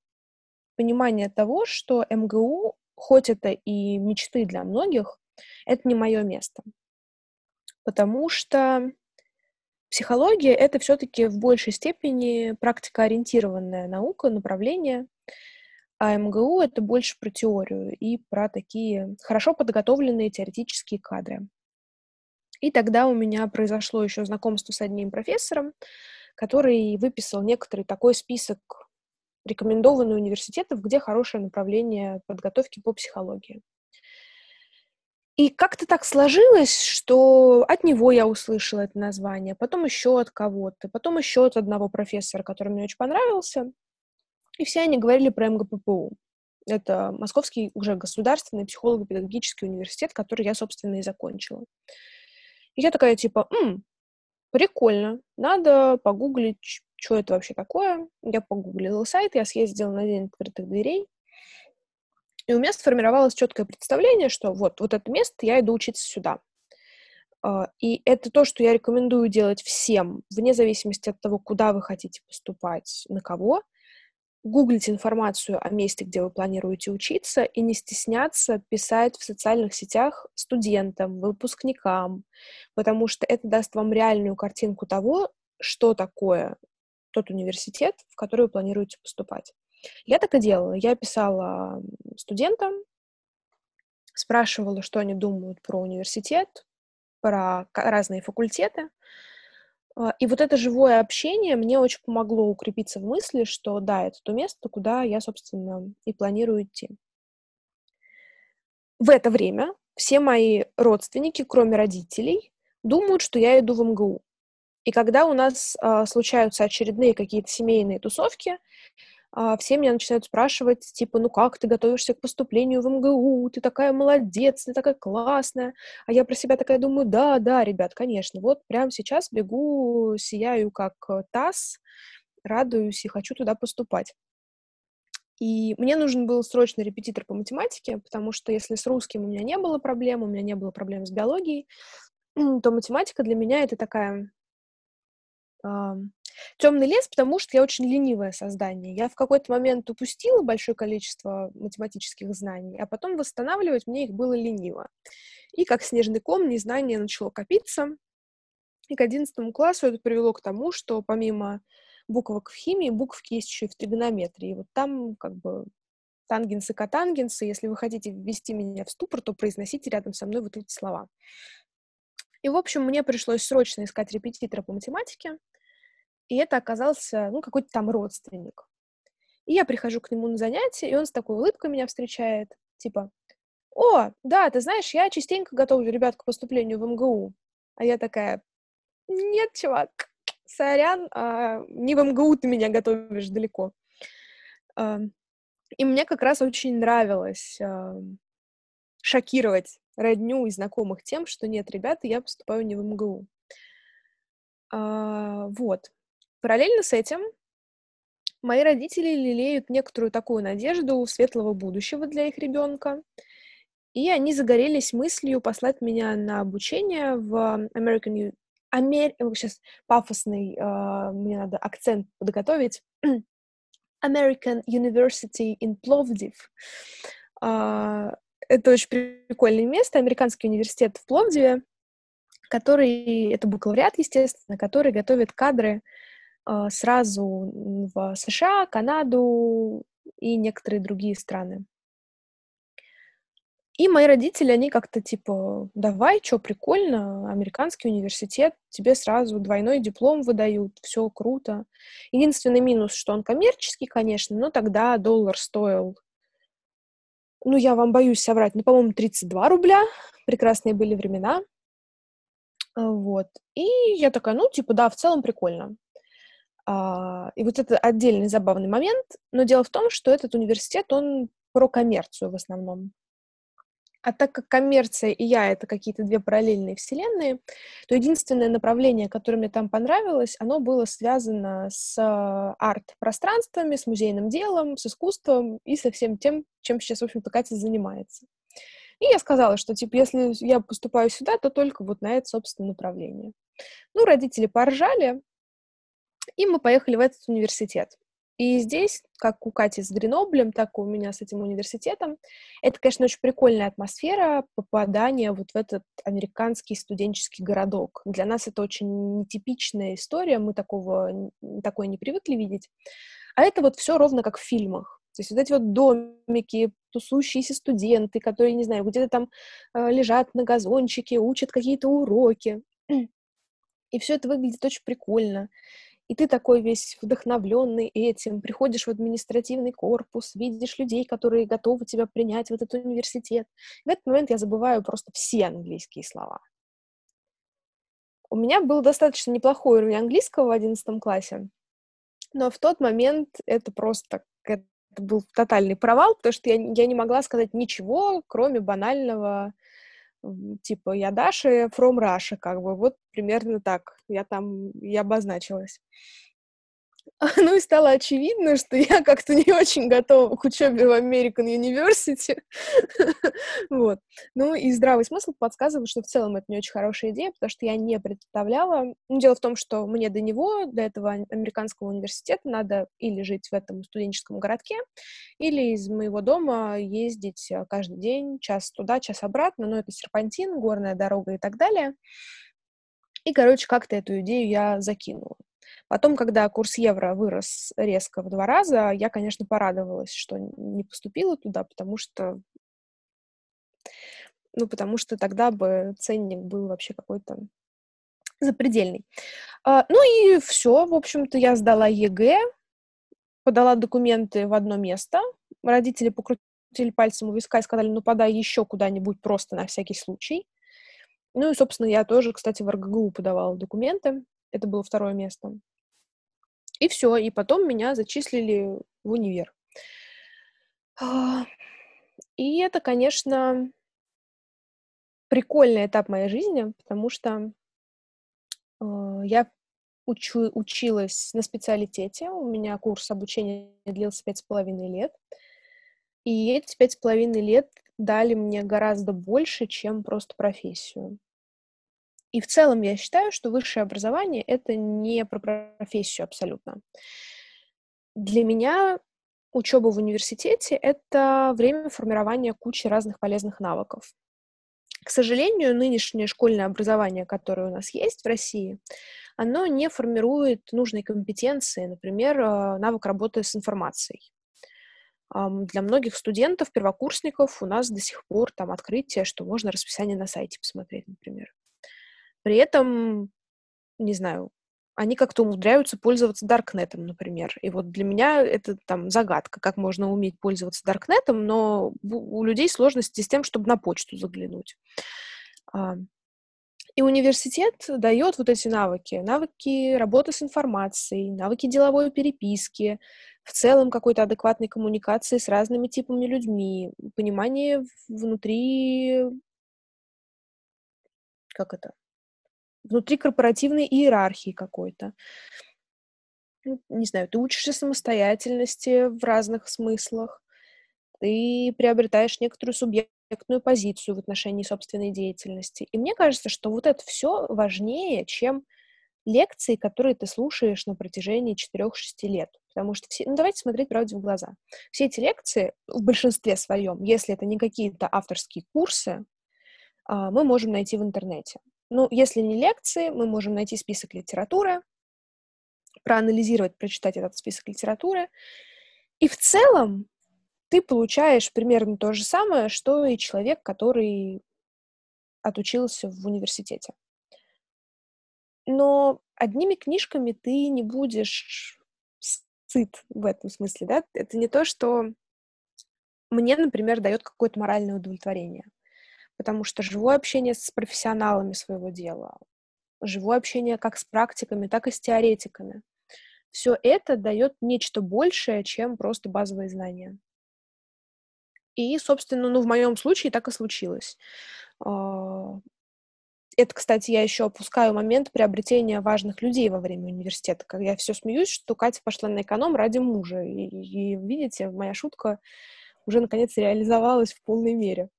понимание того, что МГУ, хоть это и мечты для многих, это не мое место. Потому что психология — это все-таки в большей степени практикоориентированная наука, направление, а МГУ — это больше про теорию и про такие хорошо подготовленные теоретические кадры. И тогда у меня произошло еще знакомство с одним профессором, который выписал некоторый такой список рекомендованных университетов, где хорошее направление подготовки по психологии. И как-то так сложилось, что от него я услышала это название, потом еще от кого-то, потом еще от одного профессора, который мне очень понравился. И все они говорили про МГППУ. Это Московский уже государственный психолого-педагогический университет, который я, собственно, и закончила. И я такая, типа, М, прикольно, надо погуглить, что это вообще такое. Я погуглила сайт, я съездила на день открытых дверей, и у меня сформировалось четкое представление, что вот, вот это место, я иду учиться сюда. А, и это то, что я рекомендую делать всем, вне зависимости от того, куда вы хотите поступать, на кого гуглить информацию о месте, где вы планируете учиться, и не стесняться писать в социальных сетях студентам, выпускникам, потому что это даст вам реальную картинку того, что такое тот университет, в который вы планируете поступать. Я так и делала. Я писала студентам, спрашивала, что они думают про университет, про разные факультеты, и вот это живое общение мне очень помогло укрепиться в мысли, что да, это то место, куда я, собственно, и планирую идти. В это время все мои родственники, кроме родителей, думают, что я иду в МГУ. И когда у нас э, случаются очередные какие-то семейные тусовки, а, все меня начинают спрашивать, типа, ну как ты готовишься к поступлению в МГУ, ты такая молодец, ты такая классная. А я про себя такая думаю, да, да, ребят, конечно, вот прямо сейчас бегу, сияю как э, таз, радуюсь и хочу туда поступать. И мне нужен был срочно репетитор по математике, потому что если с русским у меня не было проблем, у меня не было проблем с биологией, [clears throat] то математика для меня это такая темный лес, потому что я очень ленивое создание. Я в какой-то момент упустила большое количество математических знаний, а потом восстанавливать мне их было лениво. И как снежный ком незнание начало копиться. И к одиннадцатому классу это привело к тому, что помимо буквок в химии, буквки есть еще и в тригонометрии. Вот там как бы тангенсы, котангенсы. Если вы хотите ввести меня в ступор, то произносите рядом со мной вот эти слова. И, в общем, мне пришлось срочно искать репетитора по математике и это оказался, ну, какой-то там родственник. И я прихожу к нему на занятие, и он с такой улыбкой меня встречает, типа, «О, да, ты знаешь, я частенько готовлю ребят к поступлению в МГУ». А я такая, «Нет, чувак, сорян, а, не в МГУ ты меня готовишь далеко». А, и мне как раз очень нравилось а, шокировать родню и знакомых тем, что нет, ребята, я поступаю не в МГУ. А, вот. Параллельно с этим мои родители лелеют некоторую такую надежду светлого будущего для их ребенка, и они загорелись мыслью послать меня на обучение в American Амер... Сейчас пафосный, uh, мне надо акцент подготовить. [clears throat] American University in Plovdiv. Uh, это очень прикольное место, американский университет в Пловдиве, который, это бакалавриат, естественно, который готовит кадры а, сразу в США, Канаду и некоторые другие страны. И мои родители, они как-то типа, давай, что, прикольно, американский университет, тебе сразу двойной диплом выдают, все круто. Единственный минус, что он коммерческий, конечно, но тогда доллар стоил, ну, я вам боюсь соврать, ну, по-моему, 32 рубля, прекрасные были времена. А, вот. И я такая, ну, типа, да, в целом прикольно. А, и вот это отдельный забавный момент, но дело в том, что этот университет, он про коммерцию в основном. А так как коммерция и я — это какие-то две параллельные вселенные, то единственное направление, которое мне там понравилось, оно было связано с арт-пространствами, с музейным делом, с искусством и со всем тем, чем сейчас, в общем-то, Катя занимается. И я сказала, что, типа, если я поступаю сюда, то только вот на это, собственно, направление. Ну, родители поржали, и мы поехали в этот университет. И здесь, как у Кати с Греноблем, так и у меня с этим университетом, это, конечно, очень прикольная атмосфера попадания вот в этот американский студенческий городок. Для нас это очень нетипичная история, мы такого, такое не привыкли видеть. А это вот все ровно как в фильмах. То есть вот эти вот домики, тусующиеся студенты, которые, не знаю, где-то там э, лежат на газончике, учат какие-то уроки. И все это выглядит очень прикольно и ты такой весь вдохновленный этим, приходишь в административный корпус, видишь людей, которые готовы тебя принять в этот университет. В этот момент я забываю просто все английские слова. У меня был достаточно неплохой уровень английского в 11 классе, но в тот момент это просто это был тотальный провал, потому что я, я не могла сказать ничего, кроме банального типа я Даша from Russia, как бы вот примерно так я там и обозначилась. [laughs] Ну и стало очевидно, что я как-то не очень готова к учебе в American University. [laughs] вот. Ну и здравый смысл подсказывает, что в целом это не очень хорошая идея, потому что я не представляла. Ну, дело в том, что мне до него, до этого американского университета, надо или жить в этом студенческом городке, или из моего дома ездить э, каждый день, час туда, час обратно, но это серпантин, горная дорога и так далее. И, короче, как-то эту идею я закинула. Потом, когда курс евро вырос резко в два раза, я, конечно, порадовалась, что не поступила туда, потому что ну, потому что тогда бы ценник был вообще какой-то запредельный. А, ну и все, в общем-то, я сдала ЕГЭ, подала документы в одно место. Родители покрутили пальцем у виска и сказали, ну, подай еще куда-нибудь просто на всякий случай. Ну и, собственно, я тоже, кстати, в РГГУ подавала документы. Это было второе место. И все, и потом меня зачислили в универ. А, и это, конечно, прикольный этап моей жизни, потому что э, я учу, училась на специалитете, у меня курс обучения длился пять с половиной лет, и эти пять с половиной лет дали мне гораздо больше, чем просто профессию. И в целом я считаю, что высшее образование — это не про профессию абсолютно. Для меня учеба в университете — это время формирования кучи разных полезных навыков. К сожалению, нынешнее школьное образование, которое у нас есть в России, оно не формирует нужной компетенции, например, э, навык работы с информацией. Для многих студентов, первокурсников у нас до сих пор там открытие, что можно расписание на сайте посмотреть, например. При этом, не знаю, они как-то умудряются пользоваться Даркнетом, например. И вот для меня это там загадка, как можно уметь пользоваться Даркнетом, но у людей сложности с тем, чтобы на почту заглянуть. А, и университет дает вот эти навыки. Навыки работы с информацией, навыки деловой переписки, в целом какой-то адекватной коммуникации с разными типами людьми, понимание внутри... Как это? Внутри корпоративной иерархии какой-то. Ну, не знаю, ты учишься самостоятельности в разных смыслах, ты приобретаешь некоторую субъектную позицию в отношении собственной деятельности. И мне кажется, что вот это все важнее, чем лекции, которые ты слушаешь на протяжении 4-6 лет. Потому что все... Ну, давайте смотреть правде в глаза. Все эти лекции, в большинстве своем, если это не какие-то авторские курсы, а, мы можем найти в интернете. Ну, если не лекции, мы можем найти список литературы, проанализировать, прочитать этот список литературы. И в целом ты получаешь примерно то же самое, что и человек, который отучился в университете. Но одними книжками ты не будешь сыт в этом смысле, да? Это не то, что мне, например, дает какое-то моральное удовлетворение потому что живое общение с профессионалами своего дела, живое общение как с практиками, так и с теоретиками, все это дает нечто большее, чем просто базовые знания. И, собственно, ну, в моем случае так и случилось. А, это, кстати, я еще опускаю момент приобретения важных людей во время университета. Когда я все смеюсь, что Катя пошла на эконом ради мужа. И, и видите, моя шутка уже наконец реализовалась в полной мере.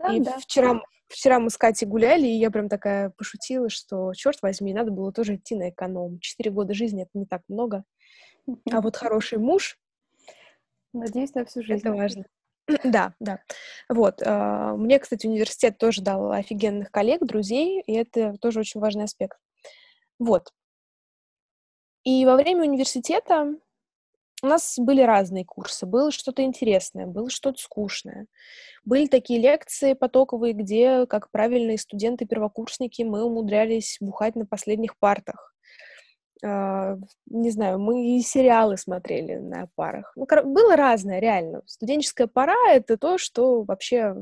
Да, и да. вчера, вчера мы с Катей гуляли, и я прям такая пошутила, что, черт возьми, надо было тоже идти на эконом. Четыре года жизни — это не так много. А вот хороший муж... Надеюсь, на всю жизнь. Это важно. [clears throat] Да, да. Вот. А, мне, кстати, университет тоже дал офигенных коллег, друзей, и это тоже очень важный аспект. Вот. И во время университета у нас были разные курсы. Было что-то интересное, было что-то скучное. Были такие лекции потоковые, где, как правильные студенты-первокурсники, мы умудрялись бухать на последних партах. Uh, не знаю, мы и сериалы смотрели на парах. Ну, было разное, реально. Студенческая пора — это то, что вообще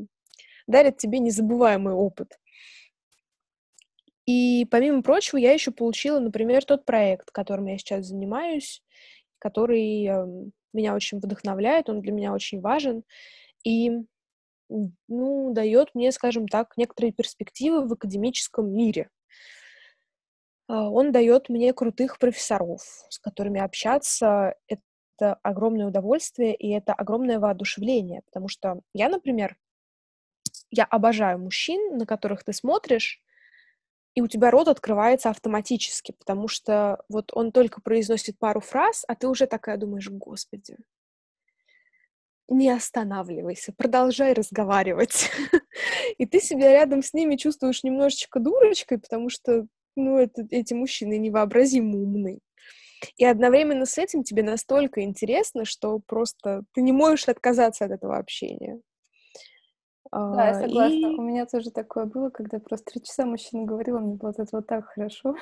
дарит тебе незабываемый опыт. И, помимо прочего, я еще получила, например, тот проект, которым я сейчас занимаюсь, который эм, меня очень вдохновляет, он для меня очень важен и, ну, дает мне, скажем так, некоторые перспективы в академическом мире. А, он дает мне крутых профессоров, с которыми общаться — это огромное удовольствие и это огромное воодушевление, потому что я, например, я обожаю мужчин, на которых ты смотришь, и у тебя рот открывается автоматически, потому что вот он только произносит пару фраз, а ты уже такая думаешь, господи, не останавливайся, продолжай разговаривать. [laughs] И ты себя рядом с ними чувствуешь немножечко дурочкой, потому что, ну, это, эти мужчины невообразимо умны. И одновременно с этим тебе настолько интересно, что просто ты не можешь отказаться от этого общения. Да, я согласна. И... У меня тоже такое было, когда просто три часа мужчина говорил, а мне было от этого так хорошо.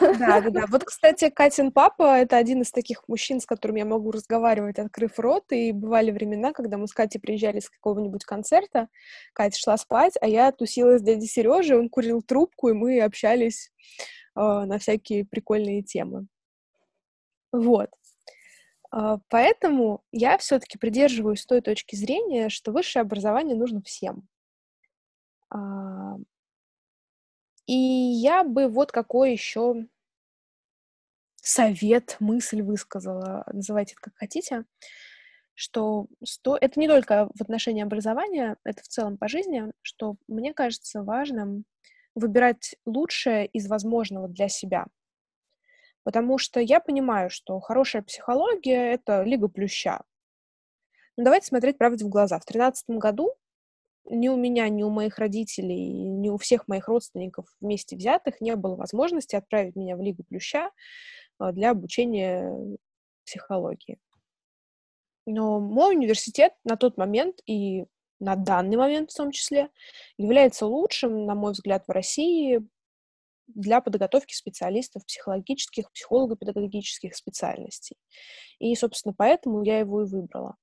Да, да, да. Вот, [laughs] кстати, Катин папа — это один из таких мужчин, с которым я могу разговаривать, открыв рот, и бывали времена, когда мы с Катей приезжали с какого-нибудь концерта, Катя шла спать, а я тусила с дядей Сережей, он курил трубку, и мы общались э, на всякие прикольные темы. Вот. А, поэтому я все-таки придерживаюсь той точки зрения, что высшее образование нужно всем. А, и я бы вот какой еще совет, мысль высказала, называйте это как хотите, что сто... это не только в отношении образования, это в целом по жизни, что мне кажется важным выбирать лучшее из возможного для себя. Потому что я понимаю, что хорошая психология — это лига плюща. Но давайте смотреть правде в глаза. В тринадцатом году ни у меня, ни у моих родителей, ни у всех моих родственников вместе взятых не было возможности отправить меня в Лигу Плюща а, для обучения психологии. Но мой университет на тот момент и на данный момент в том числе является лучшим, на мой взгляд, в России для подготовки специалистов психологических, психолого-педагогических специальностей. И, собственно, поэтому я его и выбрала.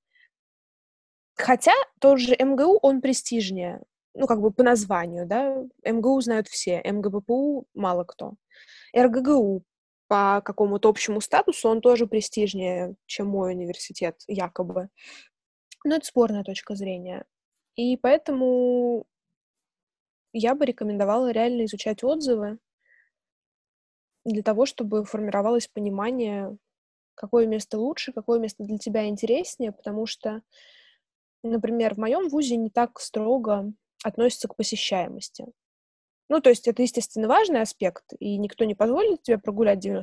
Хотя тот же МГУ, он престижнее, ну, как бы по названию, да, МГУ знают все, МГБПУ мало кто. РГГУ по какому-то общему статусу он тоже престижнее, чем мой университет, якобы. Но это спорная точка зрения. И поэтому я бы рекомендовала реально изучать отзывы для того, чтобы формировалось понимание, какое место лучше, какое место для тебя интереснее, потому что Например, в моем вузе не так строго относятся к посещаемости. Ну, то есть это, естественно, важный аспект, и никто не позволит тебе прогулять 90%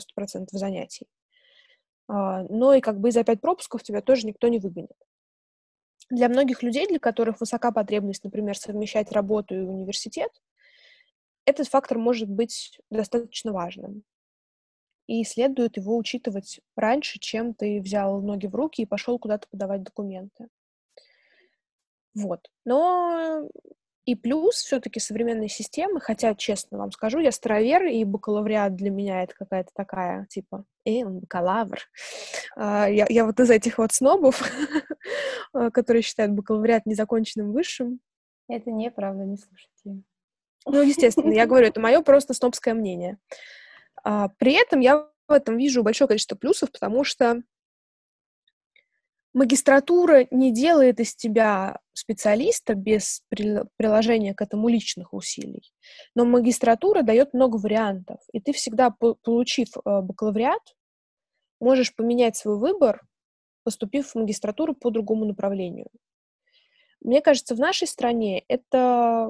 занятий. А, но и как бы за пять пропусков тебя тоже никто не выгонит. Для многих людей, для которых высока потребность, например, совмещать работу и университет, этот фактор может быть достаточно важным. И следует его учитывать раньше, чем ты взял ноги в руки и пошел куда-то подавать документы. Вот. Но и плюс все-таки современные системы, хотя, честно вам скажу, я старовер, и бакалавриат для меня это какая-то такая, типа, эй, он бакалавр. А, я, я вот из этих вот снобов, [laughs] а, которые считают бакалавриат незаконченным высшим. Это неправда, не слушайте. Ну, естественно, я говорю, [laughs] это мое просто снобское мнение. А, при этом я в этом вижу большое количество плюсов, потому что Магистратура не делает из тебя специалиста без приложения к этому личных усилий, но магистратура дает много вариантов, и ты всегда, получив э, бакалавриат, можешь поменять свой выбор, поступив в магистратуру по другому направлению. Мне кажется, в нашей стране это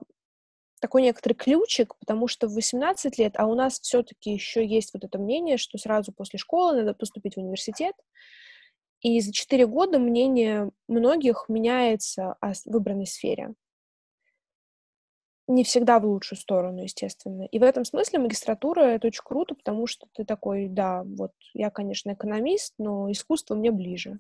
такой некоторый ключик, потому что в 18 лет, а у нас все-таки еще есть вот это мнение, что сразу после школы надо поступить в университет, и за четыре года мнение многих меняется о выбранной сфере. Не всегда в лучшую сторону, естественно. И в этом смысле магистратура — это очень круто, потому что ты такой, да, вот я, конечно, экономист, но искусство мне ближе.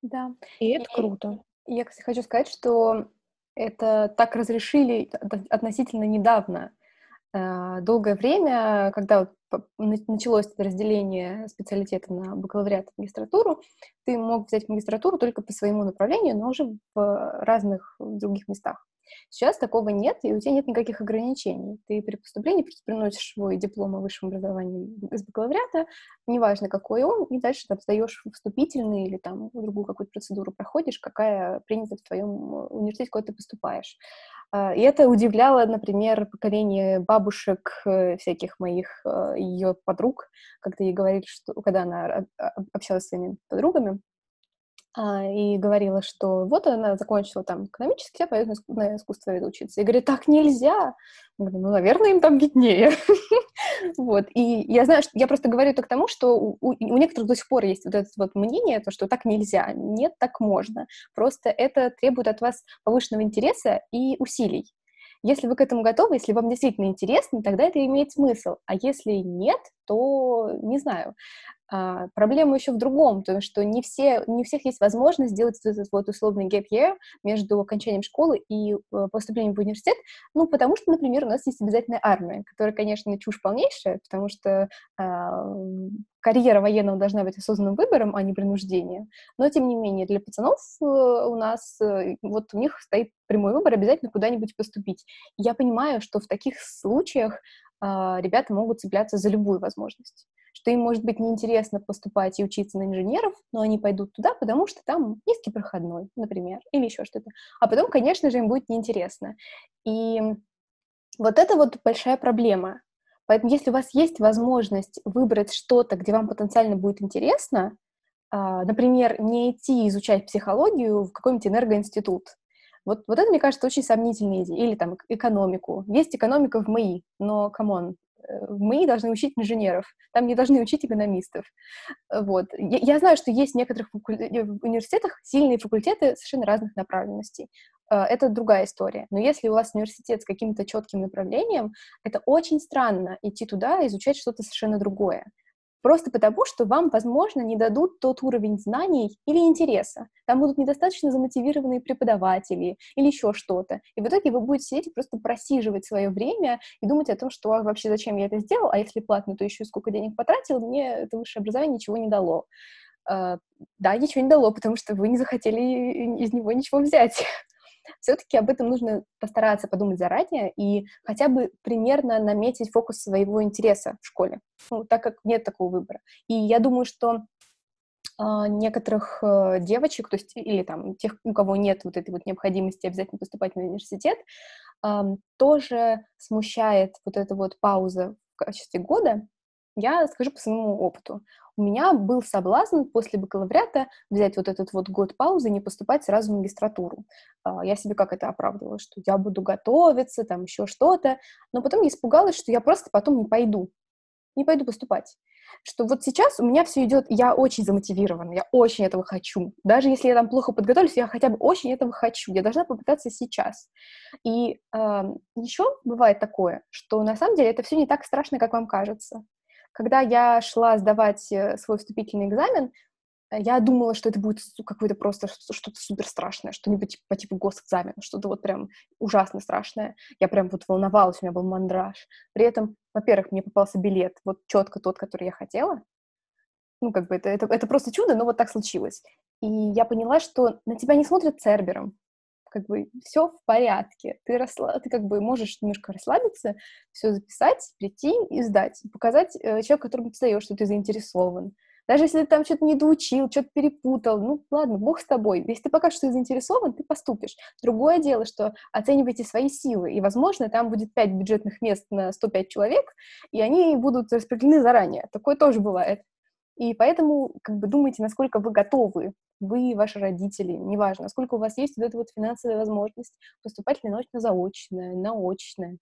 Да. И это и, круто. Я, кстати, хочу сказать, что это так разрешили относительно недавно. Э, долгое время, когда началось это разделение специалитета на бакалавриат и магистратуру, ты мог взять магистратуру только по своему направлению, но уже в разных других местах. Сейчас такого нет, и у тебя нет никаких ограничений. Ты при поступлении приносишь свой диплом о высшем образовании из бакалавриата, неважно какой он, и дальше там сдаешь вступительный или там другую какую-то процедуру проходишь, какая принята в твоем университете, куда ты поступаешь. А, и это удивляло, например, поколение бабушек э, всяких моих э, ее подруг, когда ей говорили, что когда она общалась с своими подругами, а, и говорила, что вот она закончила там экономический, я пойду на искусство учиться. И говорит, так нельзя. Я говорю, ну, наверное, им там виднее. [laughs] вот. И я знаю, что я просто говорю это к тому, что у, у некоторых до сих пор есть вот это вот мнение, то, что так нельзя. Нет, так можно. Просто это требует от вас повышенного интереса и усилий. Если вы к этому готовы, если вам действительно интересно, тогда это имеет смысл. А если нет, то не знаю. А, проблема еще в другом, то что не, все, не у всех есть возможность сделать этот вот условный gap year между окончанием школы и э, поступлением в университет, ну, потому что, например, у нас есть обязательная армия, которая, конечно, чушь полнейшая, потому что э, карьера военного должна быть осознанным выбором, а не принуждением, но, тем не менее, для пацанов э, у нас, э, вот у них стоит прямой выбор обязательно куда-нибудь поступить. Я понимаю, что в таких случаях э, ребята могут цепляться за любую возможность что им может быть неинтересно поступать и учиться на инженеров, но они пойдут туда, потому что там низкий проходной, например, или еще что-то. А потом, конечно же, им будет неинтересно. И вот это вот большая проблема. Поэтому если у вас есть возможность выбрать что-то, где вам потенциально будет интересно, а, например, не идти изучать психологию в какой-нибудь энергоинститут, вот, вот это, мне кажется, очень сомнительная идея. Или там экономику. Есть экономика в МАИ, но, come on, в МАИ должны учить инженеров, там не должны учить экономистов. Вот. Я, я знаю, что есть в некоторых факуль... Э, в университетах сильные факультеты совершенно разных направленностей. Э, это другая история. Но если у вас университет с каким-то четким направлением, это очень странно идти туда и изучать что-то совершенно другое. Просто потому, что вам, возможно, не дадут тот уровень знаний или интереса. Там будут недостаточно замотивированные преподаватели или еще что-то. И в итоге вы будете сидеть и просто просиживать свое время и думать о том, что а, вообще зачем я это сделал, а если платно, то еще сколько денег потратил, мне это высшее образование ничего не дало. Uh, да, ничего не дало, потому что вы не захотели из него ничего взять все-таки об этом нужно постараться подумать заранее и хотя бы примерно наметить фокус своего интереса в школе, ну, так как нет такого выбора. И я думаю, что Uh, некоторых uh, девочек, то есть или там тех, у кого нет вот этой вот необходимости обязательно поступать в университет, тоже смущает вот эта вот пауза в качестве года. Я скажу по своему опыту у меня был соблазн после бакалавриата взять вот этот вот год паузы и не поступать сразу в магистратуру. А, я себе как это оправдывала, что я буду готовиться, там еще что-то, но потом я испугалась, что я просто потом не пойду, не пойду поступать. Что вот сейчас у меня все идет, я очень замотивирована, я очень этого хочу. Даже если я там плохо подготовлюсь, я хотя бы очень этого хочу. Я должна попытаться сейчас. И э, еще бывает такое, что на самом деле это все не так страшно, как вам кажется. Когда я шла сдавать э, свой вступительный экзамен, э, я думала, что это будет какое-то просто что-то супер страшное, что-нибудь по типу госэкзамена, что-то вот прям ужасно страшное. Я прям вот волновалась, у меня был мандраж. При этом, во-первых, мне попался билет, вот четко тот, который я хотела. Ну, как бы это, это, это просто чудо, но вот так случилось. И я поняла, что на тебя не смотрят цербером как бы все в порядке. Ты, расла... ты как бы можешь немножко расслабиться, все записать, прийти и сдать. Показать э, человеку, которому ты сдаешь, что ты заинтересован. Даже если ты там что-то не доучил, что-то перепутал, ну ладно, бог с тобой. Если ты покажешь, что заинтересован, ты поступишь. Другое дело, что оценивайте свои силы, и, возможно, там будет 5 бюджетных мест на 105 человек, и они будут распределены заранее. Такое тоже бывает. И поэтому как бы думайте, насколько вы готовы вы, ваши родители, неважно, насколько у вас есть вот эта вот финансовая возможность поступать ли на очно-заочное, на очное.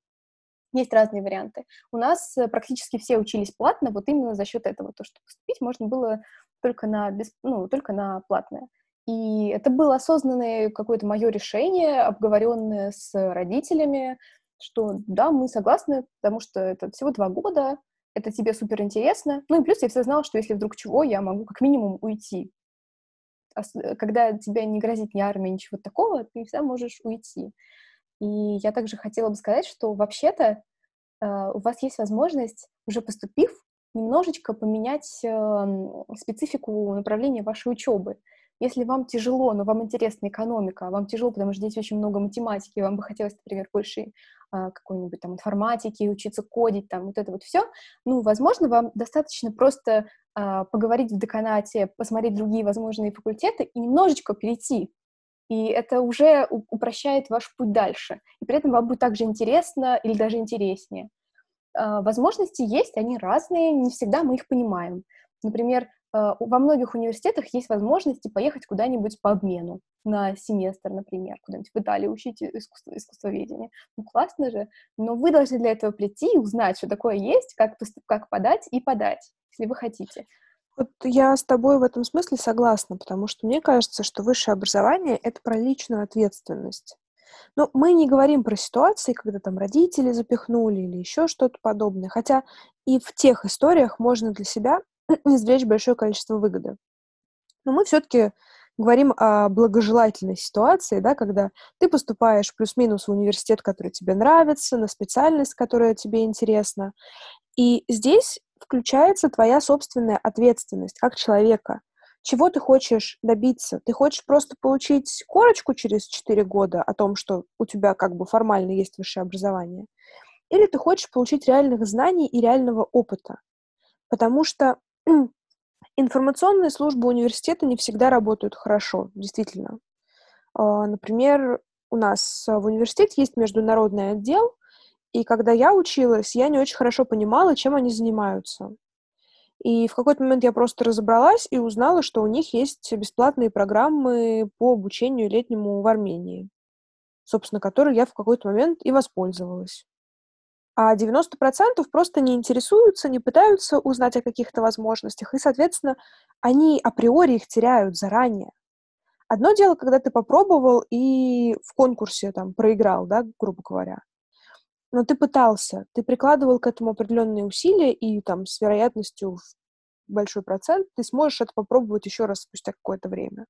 Есть разные варианты. У нас э, практически все учились платно, вот именно за счет этого, то, что поступить можно было только на, без, ну, только на платное. И это было осознанное какое-то мое решение, обговоренное с родителями, что да, мы согласны, потому что это всего два года, это тебе супер интересно. Ну и плюс я всегда знала, что если вдруг чего, я могу как минимум уйти когда тебя не грозит ни армия, ничего такого, ты всегда можешь уйти. И я также хотела бы сказать, что вообще-то э, у вас есть возможность, уже поступив, немножечко поменять э, специфику направления вашей учебы. Если вам тяжело, но вам интересна экономика, вам тяжело, потому что здесь очень много математики, вам бы хотелось, например, больше а, какой-нибудь там информатики, учиться кодить, там вот это вот все, ну, возможно, вам достаточно просто а, поговорить в деканате, посмотреть другие возможные факультеты и немножечко перейти. И это уже упрощает ваш путь дальше. И при этом вам будет также интересно или даже интереснее. А, возможности есть, они разные, не всегда мы их понимаем. Например, во многих университетах есть возможности поехать куда-нибудь по обмену на семестр, например, куда-нибудь в Италию учить искусство, искусствоведение. Ну, классно же. Но вы должны для этого прийти и узнать, что такое есть, как, как подать и подать, если вы хотите. Вот я с тобой в этом смысле согласна, потому что мне кажется, что высшее образование — это про личную ответственность. Но мы не говорим про ситуации, когда там родители запихнули или еще что-то подобное, хотя и в тех историях можно для себя [clears throat] извлечь большое количество выгоды. Но мы все-таки говорим о благожелательной ситуации, да, когда ты поступаешь плюс-минус в университет, который тебе нравится, на специальность, которая тебе интересна. И здесь включается твоя собственная ответственность как человека. Чего ты хочешь добиться? Ты хочешь просто получить корочку через 4 года о том, что у тебя как бы формально есть высшее образование? Или ты хочешь получить реальных знаний и реального опыта? Потому что информационные службы университета не всегда работают хорошо, действительно. А, например, у нас в университете есть международный отдел, и когда я училась, я не очень хорошо понимала, чем они занимаются. И в какой-то момент я просто разобралась и узнала, что у них есть бесплатные программы по обучению летнему в Армении, собственно, которые я в какой-то момент и воспользовалась. А 90% просто не интересуются, не пытаются узнать о каких-то возможностях, и, соответственно, они априори их теряют заранее. Одно дело, когда ты попробовал и в конкурсе там проиграл, да, грубо говоря. Но ты пытался, ты прикладывал к этому определенные усилия, и там с вероятностью в большой процент ты сможешь это попробовать еще раз спустя какое-то время.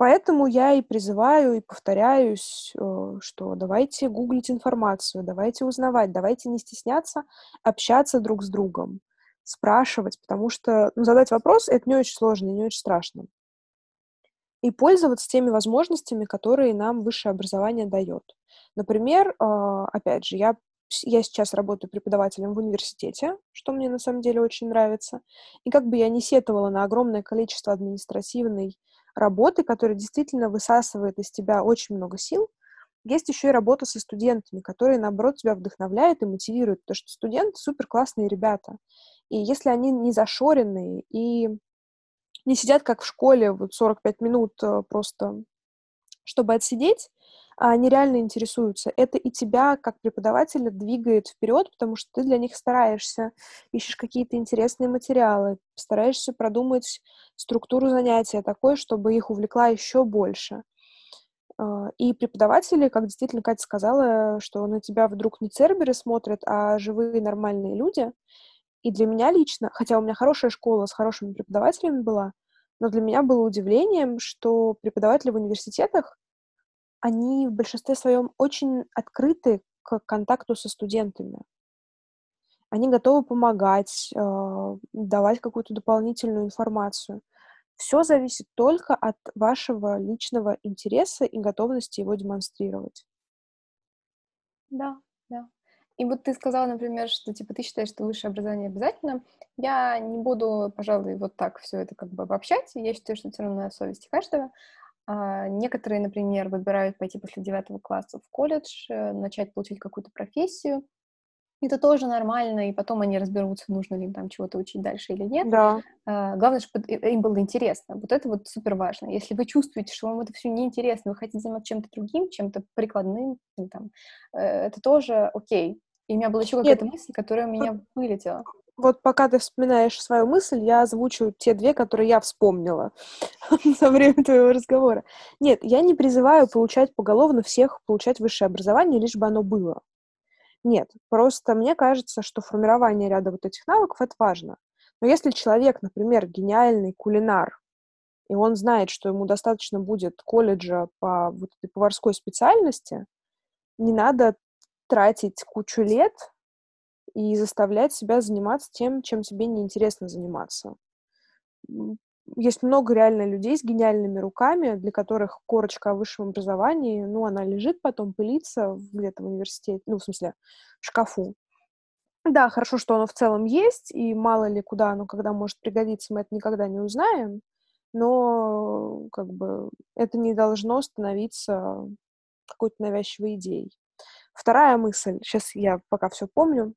Поэтому я и призываю, и повторяюсь, э, что давайте гуглить информацию, давайте узнавать, давайте не стесняться общаться друг с другом, спрашивать, потому что ну, задать вопрос — это не очень сложно и не очень страшно. И пользоваться теми возможностями, которые нам высшее образование дает. Например, а, опять же, я я сейчас работаю преподавателем в университете, что мне на самом деле очень нравится. И как бы я не сетовала на огромное количество административной работы, которая действительно высасывает из тебя очень много сил, есть еще и работа со студентами, которые, наоборот, тебя вдохновляют и мотивируют, потому что студенты супер классные ребята. И если они не зашоренные и не сидят, как в школе, вот 45 минут э, просто, чтобы отсидеть, они реально интересуются. Это и тебя, как преподавателя, двигает вперед, потому что ты для них стараешься, ищешь какие-то интересные материалы, стараешься продумать структуру занятия такой, чтобы их увлекла еще больше. А, и преподаватели, как действительно Катя сказала, что на тебя вдруг не церберы смотрят, а живые нормальные люди. И для меня лично, хотя у меня хорошая школа с хорошими преподавателями была, но для меня было удивлением, что преподаватели в университетах они в большинстве своем очень открыты к контакту со студентами. Они готовы помогать, э, давать какую-то дополнительную информацию. Все зависит только от вашего личного интереса и готовности его демонстрировать. Да, да. И вот ты сказала, например, что типа ты считаешь, что высшее образование обязательно. Я не буду, пожалуй, вот так все это как бы обобщать. Я считаю, что это все равно на совести каждого. А, некоторые, например, выбирают пойти после девятого класса в колледж, э, начать получить какую-то профессию. Это тоже нормально, и потом они разберутся, нужно ли им там чего-то учить дальше или нет. Да. А, главное, чтобы им было интересно. Вот это вот супер важно. Если вы чувствуете, что вам это все неинтересно, вы хотите заниматься чем-то другим, чем-то прикладным, там, э, это тоже окей. И у меня была еще какая-то мысль, которая у меня вылетела. Вот пока ты вспоминаешь свою мысль, я озвучу те две, которые я вспомнила [laughs] за время твоего разговора. Нет, я не призываю получать поголовно всех, получать высшее образование, лишь бы оно было. Нет, просто мне кажется, что формирование ряда вот этих навыков — это важно. Но если человек, например, гениальный кулинар, и он знает, что ему достаточно будет колледжа по вот этой поварской специальности, не надо тратить кучу лет и заставлять себя заниматься тем, чем тебе неинтересно заниматься. Есть много реально людей с гениальными руками, для которых корочка о высшем образовании, ну, она лежит потом, пылится где-то в университете, ну, в смысле, в шкафу. Да, хорошо, что оно в целом есть, и мало ли куда оно когда может пригодиться, мы это никогда не узнаем, но как бы это не должно становиться какой-то навязчивой идеей. Вторая мысль, сейчас я пока все помню,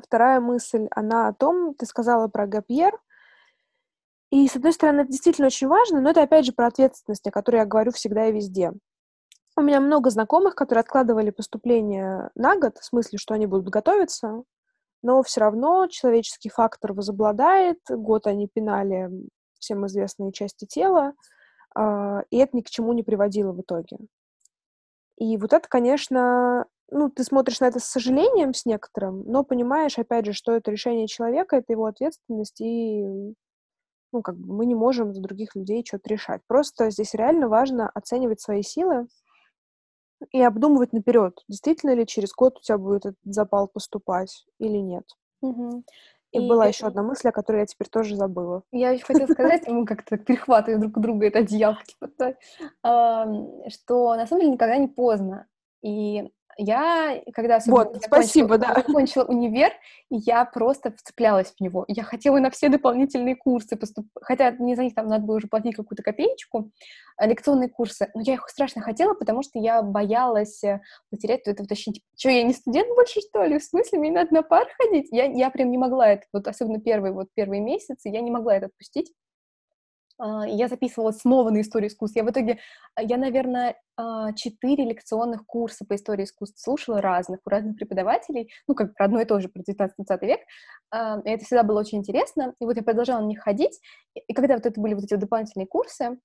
Вторая мысль, она о том, ты сказала про Гапьер, и, с одной стороны, это действительно очень важно, но это, опять же, про ответственность, о которой я говорю всегда и везде. У меня много знакомых, которые откладывали поступление на год, в смысле, что они будут готовиться, но все равно человеческий фактор возобладает, год они пинали всем известные части тела, а, и это ни к чему не приводило в итоге. И вот это, конечно, ну, ты смотришь на это с сожалением с некоторым, но понимаешь, опять же, что это решение человека, это его ответственность, и, ну, как бы мы не можем за других людей что-то решать. Просто здесь реально важно оценивать свои силы и обдумывать наперед, действительно ли через год у тебя будет этот запал поступать или нет. Угу. И, и была еще одна мысль, о которой я теперь тоже забыла. Я еще хотела сказать, [laughs] мы как-то перехватываем друг друга это одеяло, типа, что на самом деле никогда не поздно. И Я, когда вот, спасибо, да. закончила универ, я просто вцеплялась в него. Я хотела на все дополнительные курсы поступать, хотя не за них там надо было уже платить какую-то копеечку, а, лекционные курсы, но я их страшно хотела, потому что я боялась э, потерять это уточнить. Что, я не студент больше, что ли? В смысле, мне надо на пар ходить? Я, я прям не могла это, вот особенно первые, вот первые месяцы, я не могла это отпустить. А, я записывалась снова на историю искусств. Я в итоге, а, я, наверное, а, четыре лекционных курса по истории искусств слушала разных, у разных преподавателей, ну, как про одно и то же, про 19-20 век. И это всегда было очень интересно. И вот я продолжала на них ходить. И когда вот это были вот эти дополнительные курсы,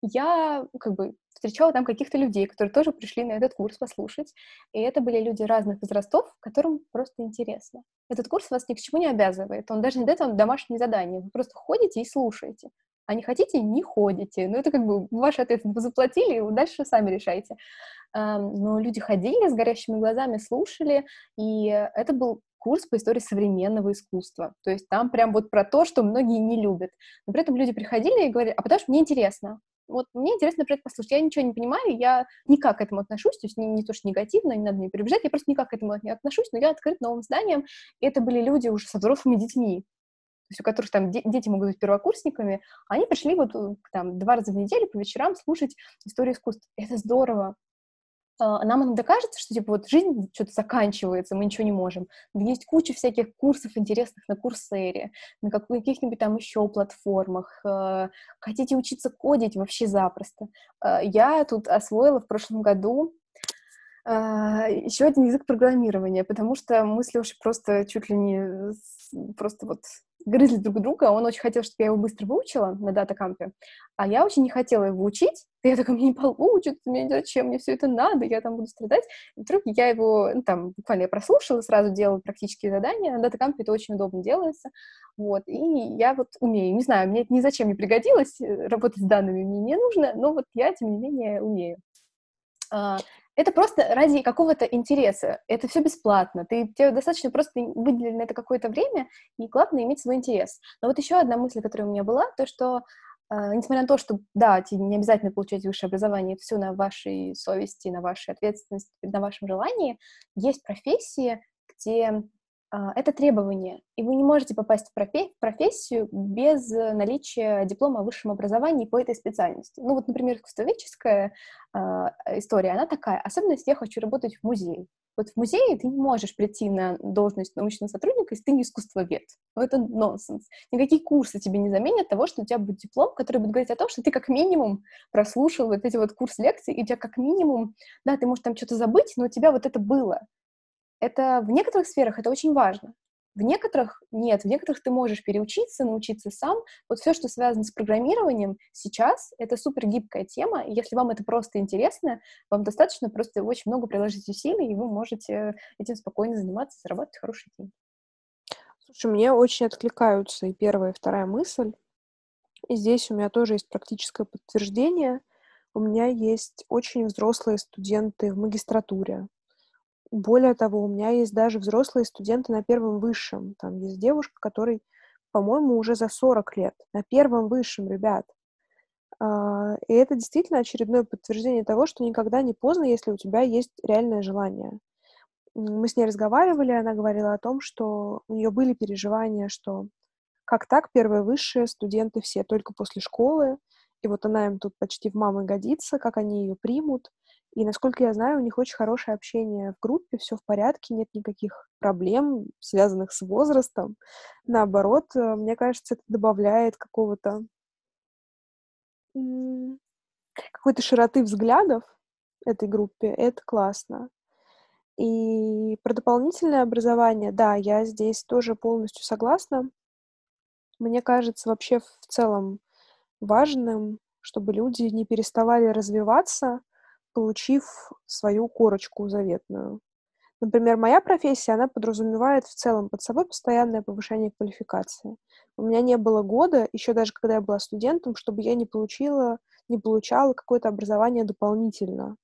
я как бы встречала там каких-то людей, которые тоже пришли на этот курс послушать. И это были люди разных возрастов, которым просто интересно. Этот курс вас ни к чему не обязывает. Он даже не дает вам домашние задания. Вы просто ходите и слушаете а не хотите, не ходите. Ну, это как бы ваша ответственность. Вы заплатили, дальше сами решайте. Но люди ходили с горящими глазами, слушали, и это был курс по истории современного искусства. То есть там прям вот про то, что многие не любят. Но при этом люди приходили и говорили, а потому что мне интересно. Вот мне интересно, например, послушать. Я ничего не понимаю, я никак к этому отношусь, то есть не, не то, что негативно, не надо мне перебежать, я просто никак к этому не отношусь, но я открыт новым знаниям. И это были люди уже со взрослыми детьми то есть у которых там де- дети могут быть первокурсниками, они пришли вот э, там два раза в неделю по вечерам слушать историю искусства. Это здорово. А, нам иногда кажется, что типа вот жизнь что-то заканчивается, мы ничего не можем. Но есть куча всяких курсов интересных на Курсере, на каких-нибудь там еще платформах. А, хотите учиться кодить вообще запросто. А, я тут освоила в прошлом году еще один язык программирования, потому что мы с Лешей просто чуть ли не просто вот грызли друг друга, он очень хотел, чтобы я его быстро выучила на дата-кампе, а я очень не хотела его учить, я такая, мне не получится, мне зачем, мне все это надо, я там буду страдать. И вдруг я его, ну, там, буквально я прослушала, сразу делала практические задания, на дата-кампе это очень удобно делается, вот, и я вот умею, не знаю, мне это ни зачем не пригодилось, э, работать с данными мне не нужно, но вот я, тем не менее, умею. Это просто ради какого-то интереса. Это все бесплатно. Ты, тебе достаточно просто выделить на это какое-то время, и главное иметь свой интерес. Но вот еще одна мысль, которая у меня была, то, что э, несмотря на то, что, да, тебе не обязательно получать высшее образование, это все на вашей совести, на вашей ответственности, на вашем желании, есть профессии, где это требование, и вы не можете попасть в профессию без наличия диплома о высшем образовании по этой специальности. Ну вот, например, искусствоведческая э, история, она такая, особенно если я хочу работать в музее. Вот в музее ты не можешь прийти на должность научного сотрудника, если ты не искусствовед. Ну, это нонсенс. Никакие курсы тебе не заменят того, что у тебя будет диплом, который будет говорить о том, что ты как минимум прослушал вот эти вот курс лекций, и у тебя как минимум, да, ты можешь там что-то забыть, но у тебя вот это было это в некоторых сферах это очень важно. В некоторых нет, в некоторых ты можешь переучиться, научиться сам. Вот все, что связано с программированием сейчас, это супер гибкая тема. И если вам это просто интересно, вам достаточно просто очень много приложить усилий, и вы можете этим спокойно заниматься, зарабатывать хорошие деньги. Слушай, мне очень откликаются и первая, и вторая мысль. И здесь у меня тоже есть практическое подтверждение. У меня есть очень взрослые студенты в магистратуре, более того, у меня есть даже взрослые студенты на первом высшем. Там есть девушка, которой, по-моему, уже за 40 лет. На первом высшем, ребят. А, и это действительно очередное подтверждение того, что никогда не поздно, если у тебя есть реальное желание. Мы с ней разговаривали, она говорила о том, что у нее были переживания, что как так, первые высшие студенты все только после школы, и вот она им тут почти в мамы годится, как они ее примут. И, насколько я знаю, у них очень хорошее общение в группе, все в порядке, нет никаких проблем, связанных с возрастом. Наоборот, э, мне кажется, это добавляет какого-то какой-то широты взглядов этой группе. Это классно. И про дополнительное образование, да, я здесь тоже полностью согласна. Мне кажется, вообще в целом важным, чтобы люди не переставали развиваться, получив свою корочку заветную. Например, моя профессия, она подразумевает в целом под собой постоянное повышение квалификации. У меня не было года, еще даже когда я была студентом, чтобы я не получила, не получала какое-то образование дополнительно.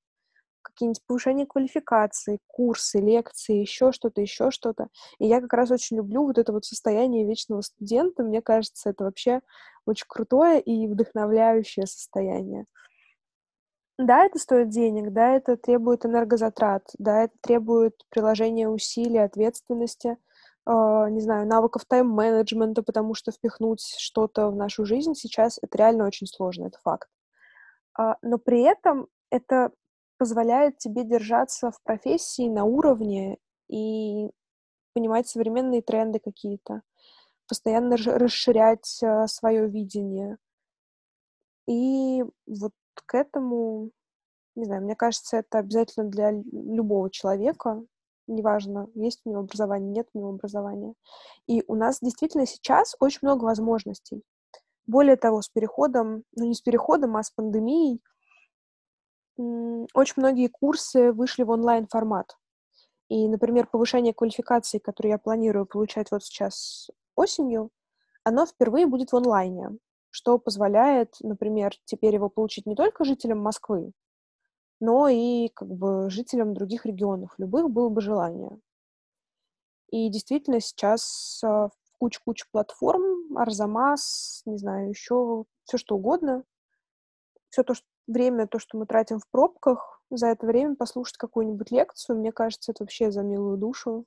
Какие-нибудь повышения квалификации, курсы, лекции, еще что-то, еще что-то. И я как раз очень люблю вот это вот состояние вечного студента. Мне кажется, это вообще очень крутое и вдохновляющее состояние. Да, это стоит денег, да, это требует энергозатрат, да, это требует приложения усилий, ответственности, а, не знаю, навыков тайм-менеджмента, потому что впихнуть что-то в нашу жизнь сейчас это реально очень сложно, это факт. А, но при этом это позволяет тебе держаться в профессии на уровне и понимать современные тренды какие-то, постоянно расширять а, свое видение. И вот к этому, не знаю, мне кажется, это обязательно для любого человека, неважно, есть у него образование, нет у него образования. И у нас действительно сейчас очень много возможностей. Более того, с переходом, ну не с переходом, а с пандемией, очень многие курсы вышли в онлайн-формат. И, например, повышение квалификации, которое я планирую получать вот сейчас осенью, оно впервые будет в онлайне что позволяет, например, теперь его получить не только жителям Москвы, но и как бы жителям других регионов, любых было бы желание. И действительно сейчас а, куча-куча платформ, Арзамас, не знаю, еще все что угодно. Все то, что время, то, что мы тратим в пробках, за это время послушать какую-нибудь лекцию, мне кажется, это вообще за милую душу.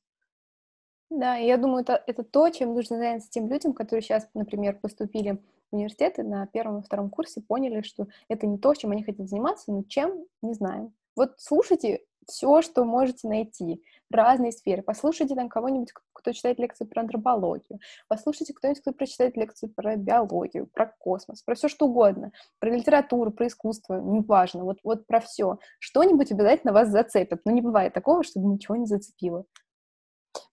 Да, я думаю, это, это то, чем нужно заняться тем людям, которые сейчас, например, поступили университеты на первом и втором курсе, поняли, что это не то, чем они хотят заниматься, но чем, не знаем. Вот слушайте все, что можете найти разные сферы. Послушайте там кого-нибудь, кто читает лекции про антропологию. Послушайте кто-нибудь, кто прочитает лекции про биологию, про космос, про все что угодно. Про литературу, про искусство, неважно. Вот, вот про все. Что-нибудь обязательно вас зацепит. Но не бывает такого, чтобы ничего не зацепило.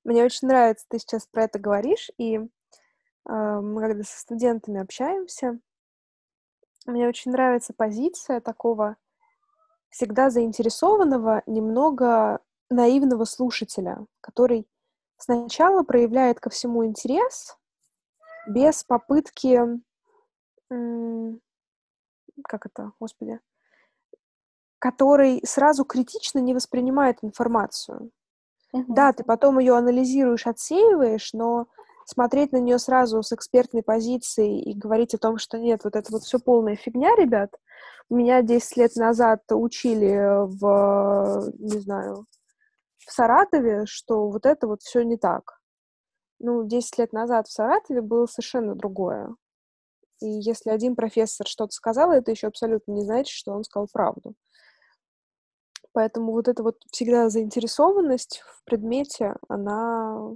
Мне очень нравится, ты сейчас про это говоришь, и мы когда со студентами общаемся, мне очень нравится позиция такого всегда заинтересованного, немного наивного слушателя, который сначала проявляет ко всему интерес без попытки, как это, господи, который сразу критично не воспринимает информацию. Угу. Да, ты потом ее анализируешь, отсеиваешь, но смотреть на нее сразу с экспертной позиции и говорить о том, что нет, вот это вот все полная фигня, ребят. Меня 10 лет назад учили в, не знаю, в Саратове, что вот это вот все не так. Ну, 10 лет назад в Саратове было совершенно другое. И если один профессор что-то сказал, это еще абсолютно не значит, что он сказал правду. Поэтому вот эта вот всегда заинтересованность в предмете, она,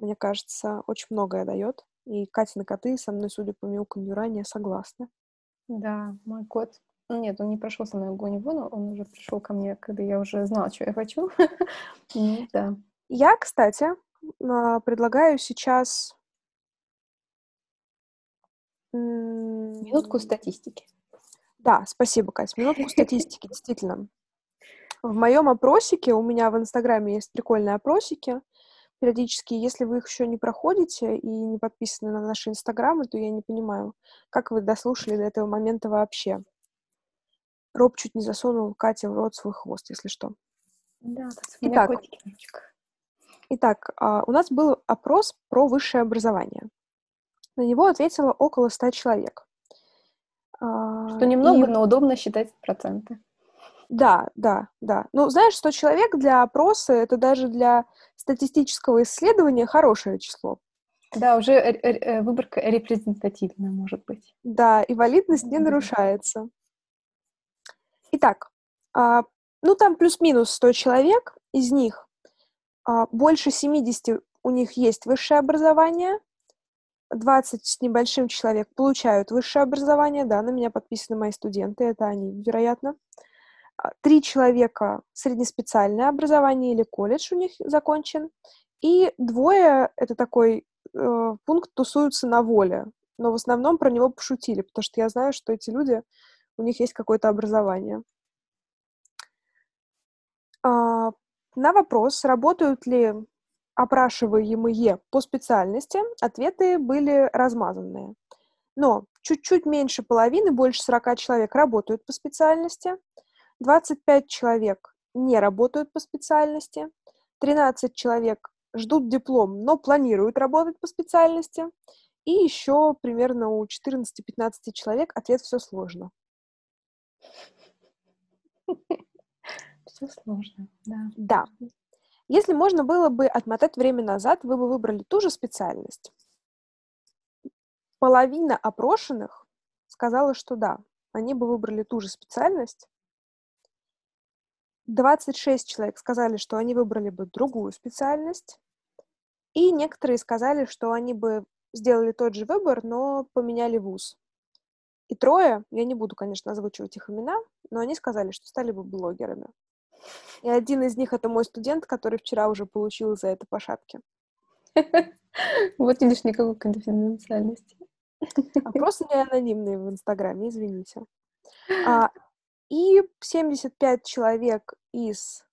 мне кажется, очень многое дает. И Катя на коты со мной, судя по мяуканью ранее, согласна. Да, мой кот. Нет, он не прошел со мной огонь воду, он уже пришел ко мне, когда я уже знала, что я хочу. [laughs] Ну да. Я, кстати, а, предлагаю сейчас... Минутку статистики. Да, спасибо, Катя. Минутку статистики, [laughs] действительно. В моем опросике, у меня в Инстаграме есть прикольные опросики, периодически, если вы их еще не проходите и не подписаны на наши Инстаграмы, то я не понимаю, как вы дослушали до этого момента вообще. Роб чуть не засунул Кате в рот свой хвост, если что. Да, Итак, Итак, а, у нас был опрос про высшее образование. На него ответило около 100 человек. А, что немного, и... но удобно считать проценты. Да, да, да. Ну, знаешь, 100 человек для опроса, это даже для статистического исследования хорошее число. Да, уже э, выборка репрезентативная, может быть. Да, и валидность не нарушается. Итак, а, ну там плюс-минус 100 человек, из них а, больше 70 у них есть высшее образование, 20 с небольшим человек получают высшее образование, да, на меня подписаны мои студенты, это они, вероятно. А, три человека среднеспециальное образование или колледж у них закончен, и двое, это такой э, пункт, тусуются на воле, но в основном про него пошутили, потому что я знаю, что эти люди, у них есть какое-то образование. А, на вопрос, работают ли опрашиваемые по специальности, ответы были размазанные. Но чуть-чуть меньше половины, больше 40 человек работают по специальности – 25 человек не работают по специальности, 13 человек ждут диплом, но планируют работать по специальности, и еще примерно у 14-15 человек ответ «все сложно». Все сложно, да. Да. Если можно было бы отмотать время назад, вы бы выбрали ту же специальность. Половина опрошенных сказала, что да, они бы выбрали ту же специальность. 26 человек сказали, что они выбрали бы другую специальность. И некоторые сказали, что они бы сделали тот же выбор, но поменяли вуз. И трое, я не буду, конечно, озвучивать их имена, но они сказали, что стали бы блогерами. И один из них — это мой студент, который вчера уже получил за это по шапке. [laughs] Вот видишь, никакой конфиденциальности. Опросы не анонимные в Инстаграме, извините. А, и 75 человек из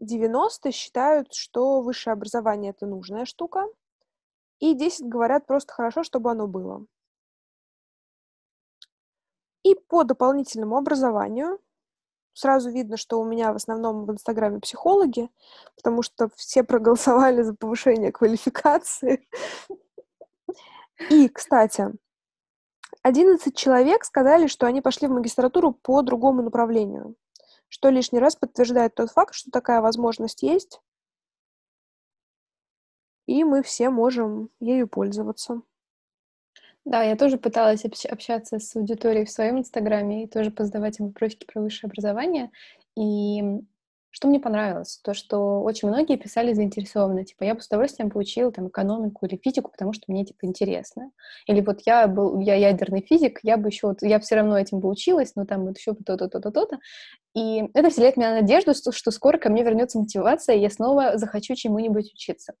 90 считают, что высшее образование — это нужная штука, и 10 говорят просто хорошо, чтобы оно было. И по дополнительному образованию сразу видно, что у меня в основном в Инстаграме психологи, потому что все проголосовали за повышение квалификации. И, кстати, 11 человек сказали, что они пошли в магистратуру по другому направлению, что лишний раз подтверждает тот факт, что такая возможность есть, и мы все можем ею пользоваться. Да, я тоже пыталась общаться с аудиторией в своем инстаграме и тоже позадавать им вопросики про высшее образование. И что мне понравилось? То, что очень многие писали заинтересованно. Типа, я бы с удовольствием получила там экономику или физику, потому что мне, типа, интересно. Или вот я был, я ядерный физик, я бы еще, вот, я все равно этим бы училась, но там вот еще то-то, то-то, то-то. И это вселяет меня надежду, что, что скоро ко мне вернется мотивация, и я снова захочу чему-нибудь учиться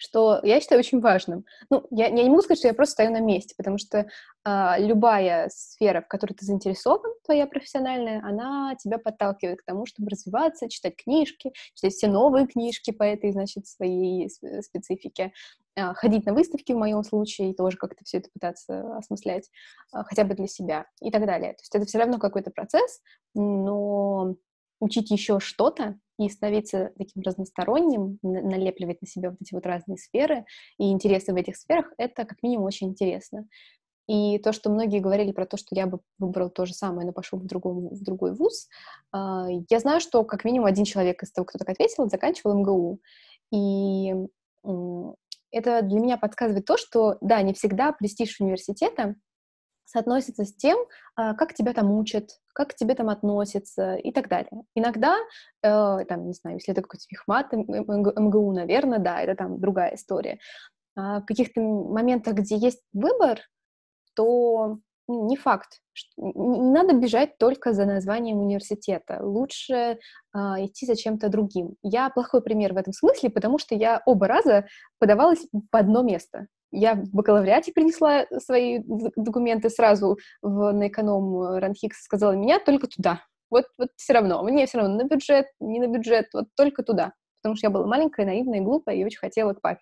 что я считаю очень важным. Ну, я, я не могу сказать, что я просто стою на месте, потому что а, любая сфера, в которой ты заинтересован, твоя профессиональная, она тебя подталкивает к тому, чтобы развиваться, читать книжки, читать все новые книжки по этой, значит, своей специфике, а, ходить на выставки в моем случае, и тоже как-то все это пытаться осмыслять, а, хотя бы для себя и так далее. То есть это все равно какой-то процесс, но учить еще что-то и становиться таким разносторонним, налепливать на себя вот эти вот разные сферы и интересы в этих сферах, это как минимум очень интересно. И то, что многие говорили про то, что я бы выбрал то же самое, но пошел в, другом, в другой вуз, а, я знаю, что как минимум один человек из того, кто так ответил, заканчивал МГУ. И это для меня подсказывает то, что, да, не всегда престиж университета соотносится с тем, а, как тебя там учат, как к тебе там относятся и так далее. Иногда, э, там, не знаю, если это какой-то фихмат МГУ, наверное, да, это там другая история. А в каких-то моментах, где есть выбор, то ну, не факт. Не надо бежать только за названием университета. Лучше э, идти за чем-то другим. Я плохой пример в этом смысле, потому что я оба раза подавалась в одно место. Я в бакалавриате принесла свои документы сразу в, на эконом э, Ранхикс, сказала, меня только туда. Вот, вот все равно, мне все равно на бюджет, не на бюджет, вот только туда. Потому что я была маленькая, наивная, глупая и очень хотела к папе.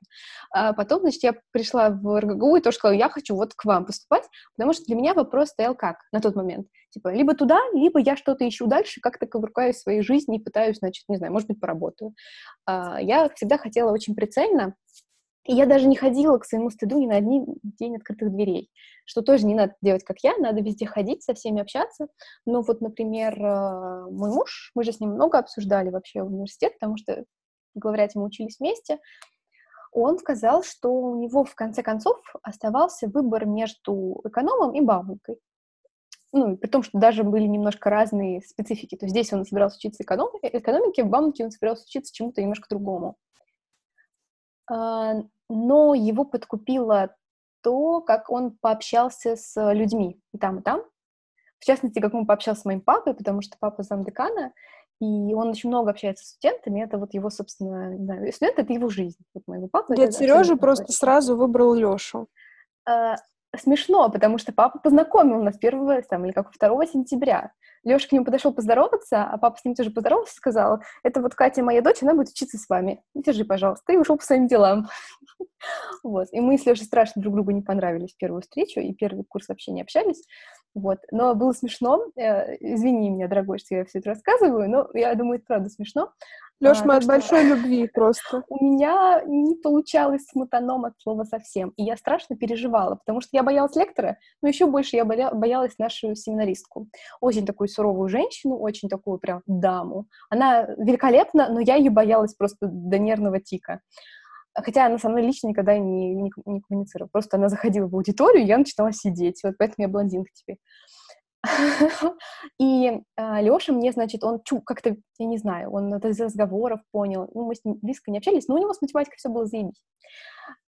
А потом, значит, я пришла в РГГУ и тоже сказала, я хочу вот к вам поступать, потому что для меня вопрос стоял как на тот момент? Типа, либо туда, либо я что-то ищу дальше, как-то ковыркаюсь в своей жизни и пытаюсь, значит, не знаю, может быть, поработаю. А, я всегда хотела очень прицельно и я даже не ходила к своему стыду ни на один день открытых дверей, что тоже не надо делать, как я, надо везде ходить, со всеми общаться. Но вот, например, э, мой муж, мы же с ним много обсуждали вообще университет, потому что, говоря, мы учились вместе, он сказал, что у него в конце концов оставался выбор между экономом и бауманкой. Ну, при том, что даже были немножко разные специфики. То есть здесь он собирался учиться эконом... экономике, в Бауманке он собирался учиться чему-то немножко другому. Но его подкупило то, как он пообщался с людьми и там, и там. В частности, как он пообщался с моим папой, потому что папа замдекана, и он очень много общается с студентами, это вот его, собственно, не знаю, студент — это его жизнь. Вот моего папы Дед Сережа просто точно. сразу выбрал Лешу. Смешно, потому что папа познакомил нас 1 там, или как 2 сентября. Леша к нему подошел поздороваться, а папа с ним тоже поздоровался, сказал, это вот Катя, моя дочь, она будет учиться с вами. Держи, пожалуйста, и ушел по своим делам. [laughs] вот. И мы с Лешей страшно друг другу не понравились в первую встречу, и первый курс вообще не общались. Вот. Но было смешно. Э, извини меня, дорогой, что я все это рассказываю, но я думаю, это правда смешно. Лёш, а, мы от что... большой любви просто. У меня не получалось с мутаном от слова совсем. И я страшно переживала, потому что я боялась лектора, но еще больше я боя... боялась нашу семинаристку. Очень такую суровую женщину, очень такую прям даму. Она великолепна, но я ее боялась просто до нервного тика. Хотя она со мной лично никогда не, не, не коммуницировала. Просто она заходила в аудиторию, и я начинала сидеть. Вот поэтому я блондинка теперь. [laughs] И э, а, Леша мне, значит, он чу, как-то, я не знаю, он это из разговоров понял. Ну, мы с ним близко не общались, но у него с математикой все было заебись.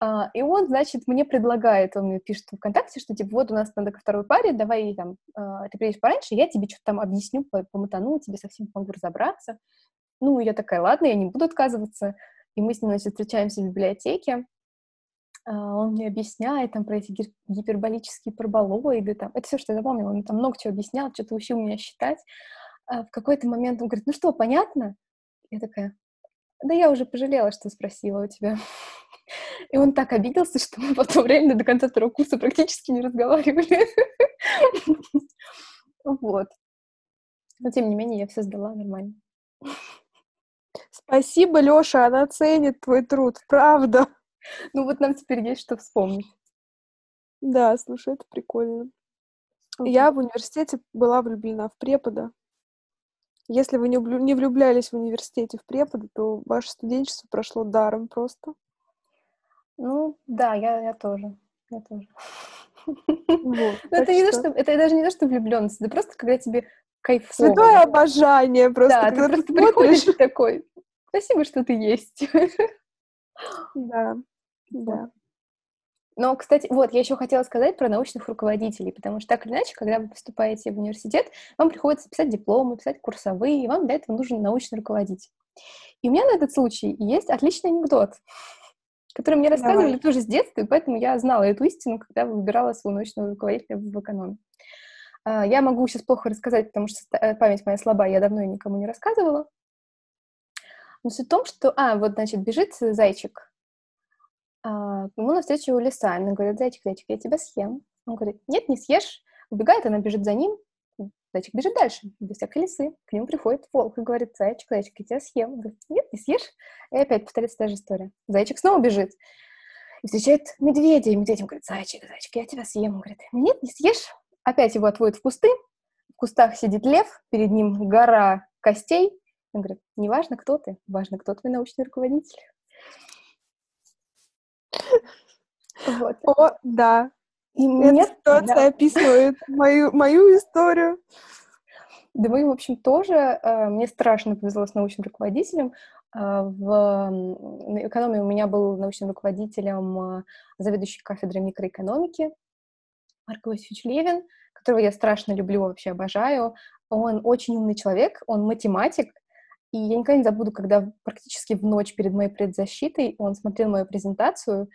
Uh, и он, значит, мне предлагает, он мне пишет в ВКонтакте, что, типа, вот у нас надо ко второй паре, давай там, uh, ты приедешь пораньше, я тебе что-то там объясню, по помотану, тебе совсем помогу разобраться. Ну, я такая, ладно, я не буду отказываться. И мы с ним, значит, встречаемся в библиотеке. А, он мне объясняет там про эти гиперболические параболоиды, там, это все, что я запомнила, он там много чего объяснял, что-то учил меня считать. А в какой-то момент он говорит, ну что, понятно? Я такая, да я уже пожалела, что спросила у тебя. И он так обиделся, что мы потом реально до конца второго курса практически не разговаривали. Вот. Но тем не менее, я все сдала нормально. Спасибо, Лёша, она ценит твой труд, правда. Ну вот нам теперь есть что вспомнить. Да, слушай, это прикольно. Okay. Я в университете была влюблена в препода. Если вы не, не влюблялись в университете в препода, то ваше студенчество прошло даром просто. Ну, да, я, я тоже. Я тоже. Вот, [laughs] это, не то, что, это даже не то, что влюбленность, это просто когда тебе кайфово. Святое обожание просто. Да, ты просто приходишь такой, спасибо, что ты есть. [laughs] Да. Да. Но, кстати, вот, я еще хотела сказать про научных руководителей, потому что так или иначе, когда вы поступаете в университет, вам приходится писать дипломы, писать курсовые, и вам для этого нужен научный руководитель. И у меня на этот случай есть отличный анекдот, который мне рассказывали Давай. тоже с детства, и поэтому я знала эту истину, когда выбирала своего научного руководителя в экономе. А, я могу сейчас плохо рассказать, потому что э, память моя слабая, я давно ее никому не рассказывала. Но суть в том, что... А, вот, значит, бежит зайчик а, ему навстречу лиса. Она говорит, зайчик, зайчик, я тебя съем. Он говорит, нет, не съешь. Убегает, она бежит за ним. Зайчик бежит дальше, без всякой лисы. К нему приходит волк и говорит, зайчик, зайчик, я тебя съем. Он говорит, нет, не съешь. И опять повторяется та же история. Зайчик снова бежит. И встречает медведя. И медведь ему говорит, зайчик, зайчик, я тебя съем. Он говорит, нет, не съешь. Опять его отводят в кусты. В кустах сидит лев, перед ним гора костей. Он говорит, неважно, кто ты, важно, кто твой научный руководитель. Вот. О, да. И Эта нет, ситуация да. описывает мою, мою историю. Да мы, в общем, тоже. Э, мне страшно повезло с научным руководителем. Э, в экономии у меня был научным руководителем э, заведующий кафедрой микроэкономики Марк Иосифович Левин, которого я страшно люблю, вообще обожаю. Он очень умный человек, он математик, и я никогда не забуду, когда практически в ночь перед моей предзащитой он смотрел мою презентацию,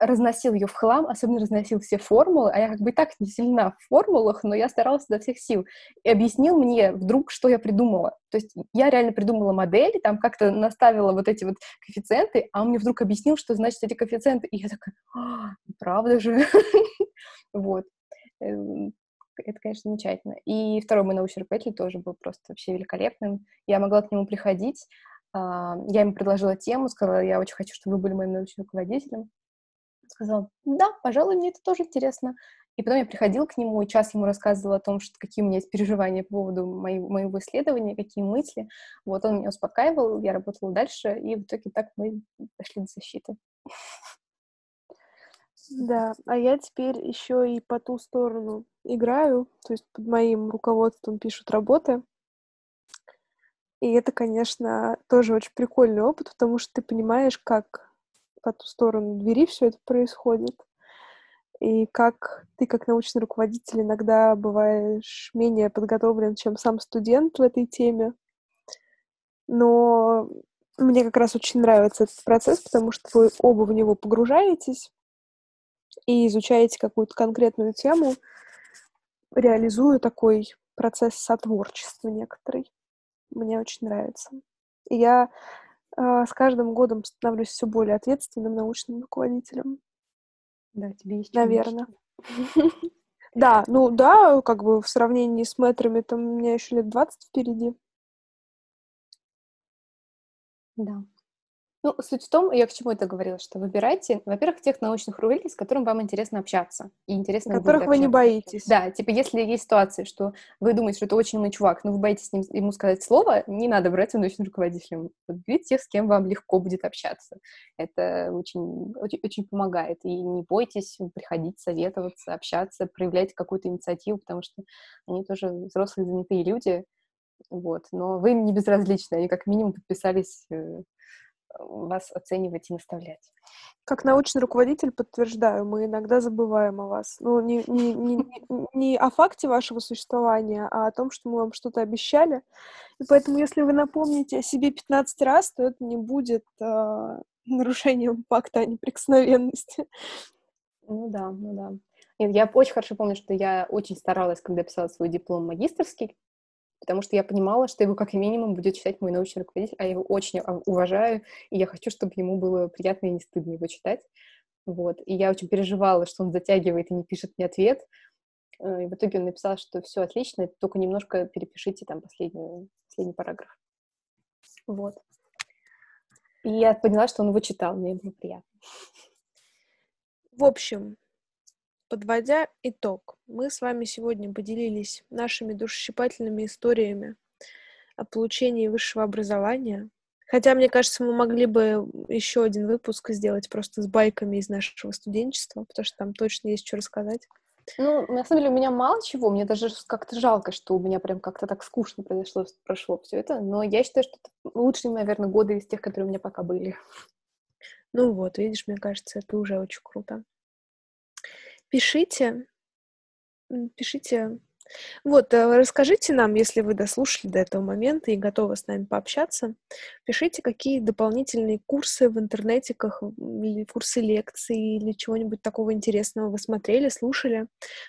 разносил ее в хлам, особенно разносил все формулы, а я как бы и так не сильна в формулах, но я старалась изо всех сил. И объяснил мне вдруг, что я придумала. То есть я реально придумала модель, там как-то наставила вот эти вот коэффициенты, а он мне вдруг объяснил, что значит эти коэффициенты. И я такая, «А, правда же? [laughs] Вот. Это, конечно, замечательно. И второй мой научный руководитель тоже был просто вообще великолепным. Я могла к нему приходить, а, я ему предложила тему, сказала, я очень хочу, чтобы вы были моим научным руководителем. Сказал, да, пожалуй, мне это тоже интересно. И потом я приходила к нему и час ему рассказывала о том, что какие у меня есть переживания по поводу моего, моего исследования, какие мысли. Вот он меня успокаивал, я работала дальше, и в итоге так мы дошли до защиты. Да, а я теперь еще и по ту сторону играю, то есть под моим руководством пишут работы. И это, конечно, тоже очень прикольный опыт, потому что ты понимаешь, как по ту сторону двери все это происходит. И как ты, как научный руководитель, иногда бываешь менее подготовлен, чем сам студент в этой теме. Но мне как раз очень нравится этот процесс, потому что вы оба в него погружаетесь, и изучаете какую-то конкретную тему, реализуя такой процесс сотворчества некоторый. Мне очень нравится. И я э, с каждым годом становлюсь все более ответственным научным руководителем. Да, тебе есть Наверное. [laughs] Да, ну да, как бы в сравнении с метрами, там у меня еще лет 20 впереди. Да. Ну, суть в том, я к чему это говорила, что выбирайте, во-первых, тех научных руководителей, с которым вам интересно общаться. И интересно которых вы не боитесь. Да, типа, если есть ситуация, что вы думаете, что это очень умный чувак, но вы боитесь ним, ему сказать слово, не надо брать его научным руководителем. Берите тех, с кем вам легко будет общаться. Это очень, очень, очень помогает. И не бойтесь приходить, советоваться, общаться, проявлять какую-то инициативу, потому что они тоже взрослые, занятые люди, вот. Но вы им не безразличны, они как минимум подписались э, вас оценивать и наставлять. Как научный руководитель подтверждаю, мы иногда забываем о вас. Ну, не, не, не, не о факте вашего существования, а о том, что мы вам что-то обещали. И поэтому, если вы напомните о себе 15 раз, то это не будет э, нарушением пакта о неприкосновенности. Ну да, ну да. Нет, я очень хорошо помню, что я очень старалась, когда писала свой диплом магистрский, потому что я понимала, что его как минимум будет читать мой научный руководитель, а я его очень уважаю, и я хочу, чтобы ему было приятно и не стыдно его читать. Вот. И я очень переживала, что он затягивает и не пишет мне ответ. Э, и в итоге он написал, что все отлично, только немножко перепишите там последний, последний параграф. Вот. И я поняла, что он его читал, мне было приятно. В общем, Подводя итог, мы с вами сегодня поделились нашими душесчипательными историями о получении высшего образования. Хотя, мне кажется, мы могли бы еще один выпуск сделать просто с байками из нашего студенчества, потому что там точно есть что рассказать. Ну, на самом деле, у меня мало чего. Мне даже как-то жалко, что у меня прям как-то так скучно произошло, прошло все это. Но я считаю, что это лучшие, наверное, годы из тех, которые у меня пока были. Ну вот, видишь, мне кажется, это уже очень круто. Пишите, пишите. Вот, э, расскажите нам, если вы дослушали до этого момента и готовы с нами пообщаться, пишите, какие дополнительные курсы в интернетиках или курсы лекций или чего-нибудь такого интересного вы смотрели, слушали.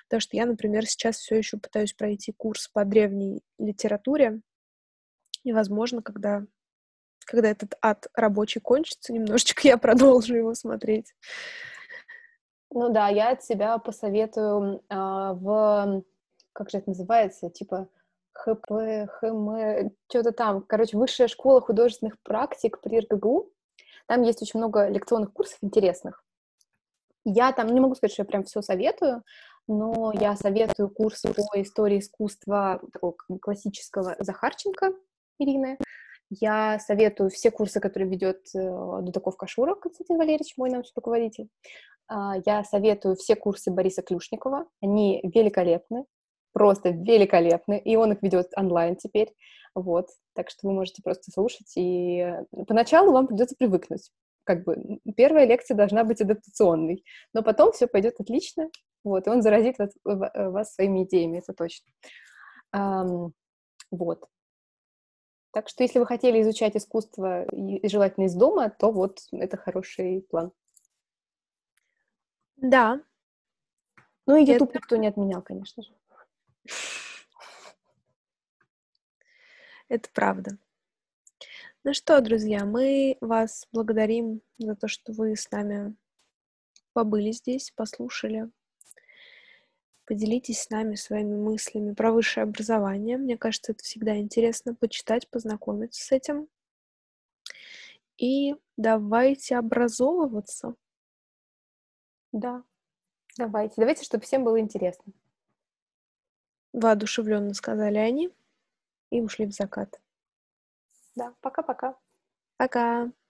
Потому что я, например, сейчас все еще пытаюсь пройти курс по древней литературе. И, возможно, когда, когда этот ад рабочий кончится, немножечко я продолжу его смотреть. Ну да, я от себя посоветую а, в, как же это называется, типа ХП, ХМ, что-то там, короче, Высшая школа художественных практик при РГГУ. Там есть очень много лекционных курсов интересных. Я там не могу сказать, что я прям все советую, но я советую курс по истории искусства такого классического Захарченко Ирины. Я советую все курсы, которые ведет э, Дудаков Кашуров Константин Валерьевич, мой научный руководитель. А, я советую все курсы Бориса Клюшникова. Они великолепны, просто великолепны. И он их ведет онлайн теперь. Вот. Так что вы можете просто слушать. И э, поначалу вам придется привыкнуть. Как бы первая лекция должна быть адаптационной. Но потом все пойдет отлично. Вот. И он заразит вас, э, вас своими идеями, это точно. Um, вот. Так что если вы хотели изучать искусство и желательно из дома, то вот это хороший план. Да. Ну и YouTube это... никто не отменял, конечно же. Это правда. Ну что, друзья, мы вас благодарим за то, что вы с нами побыли здесь, послушали. Поделитесь с нами своими мыслями про высшее образование. Мне кажется, это всегда интересно почитать, познакомиться с этим. И давайте образовываться. Да, давайте. Давайте, чтобы всем было интересно. Воодушевленно сказали они и ушли в закат. Да, пока-пока. Пока. -пока. пока.